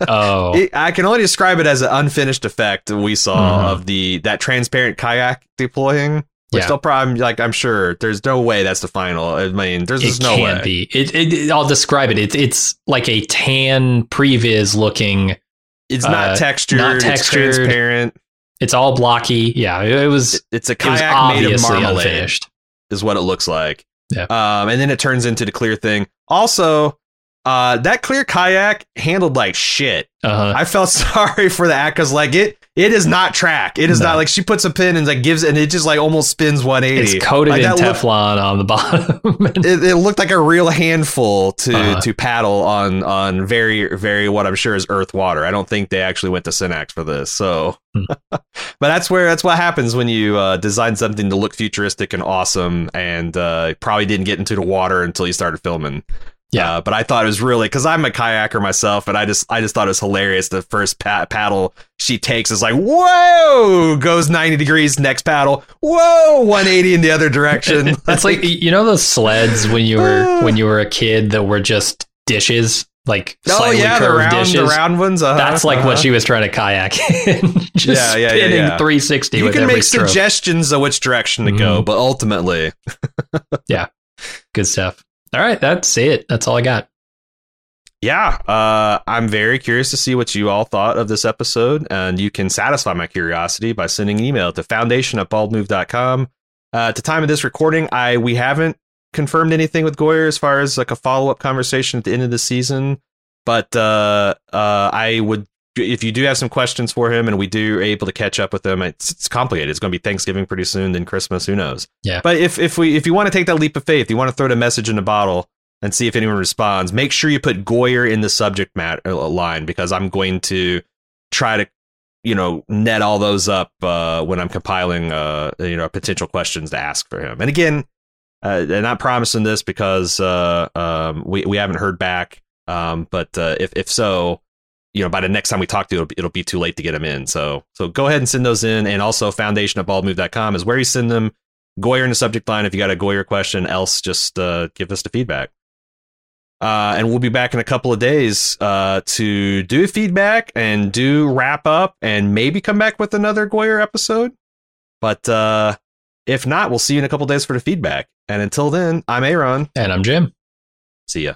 oh, it, I can only describe it as an unfinished effect we saw mm-hmm. of the that transparent kayak deploying. Which yeah. still probably like I'm sure there's no way that's the final. I mean, there's just it no can't way. Be. It, it, I'll describe it. It's it's like a tan previs looking. It's not uh, textured. Not textured. It's transparent. It's all blocky. Yeah, it, it was. It, it's a kayak made of marmalade. Unfinished is what it looks like. Yeah. Um, and then it turns into the clear thing. Also, uh, that clear kayak handled like shit. Uh-huh. I felt sorry for that because like it it is not track. It is no. not like she puts a pin and like gives and it just like almost spins 180. It's coated like, in Teflon looked, on the bottom. it, it, looked like a real handful to uh-huh. to paddle on on very very what I'm sure is earth water. I don't think they actually went to Synnax for this. So, hmm. but that's where that's what happens when you uh, design something to look futuristic and awesome, and uh, probably didn't get into the water until you started filming. Yeah, uh, but I thought it was really because I'm a kayaker myself, and I just I just thought it was hilarious. The first pa- paddle she takes is like whoa, goes 90 degrees. Next paddle, whoa, 180 in the other direction. it's like you know those sleds when you were when you were a kid that were just dishes like oh yeah, the round, dishes. the round ones. Uh-huh, That's like uh-huh. what she was trying to kayak in just yeah, yeah, spinning yeah, yeah. 360. You can make stroke. suggestions of which direction to mm-hmm. go, but ultimately, yeah, good stuff. All right, that's it. That's all I got. Yeah, uh, I'm very curious to see what you all thought of this episode, and you can satisfy my curiosity by sending an email to foundation at baldmove.com. Uh, at the time of this recording, I we haven't confirmed anything with Goyer as far as like a follow up conversation at the end of the season, but uh, uh, I would if you do have some questions for him and we do are able to catch up with him, it's, it's complicated. It's going to be Thanksgiving pretty soon, then Christmas. Who knows? Yeah. But if if we if you want to take that leap of faith, you want to throw the message in a bottle and see if anyone responds. Make sure you put Goyer in the subject matter uh, line because I'm going to try to you know net all those up uh, when I'm compiling uh, you know potential questions to ask for him. And again, uh, they're not promising this because uh, um, we we haven't heard back. Um, but uh, if if so, you know, by the next time we talk to you, it'll be, it'll be too late to get them in. So so go ahead and send those in. And also, foundation at baldmove.com is where you send them. Goyer in the subject line if you got a Goyer question. Else, just uh, give us the feedback. Uh, and we'll be back in a couple of days uh, to do feedback and do wrap up and maybe come back with another Goyer episode. But uh, if not, we'll see you in a couple of days for the feedback. And until then, I'm Aaron. And I'm Jim. See ya.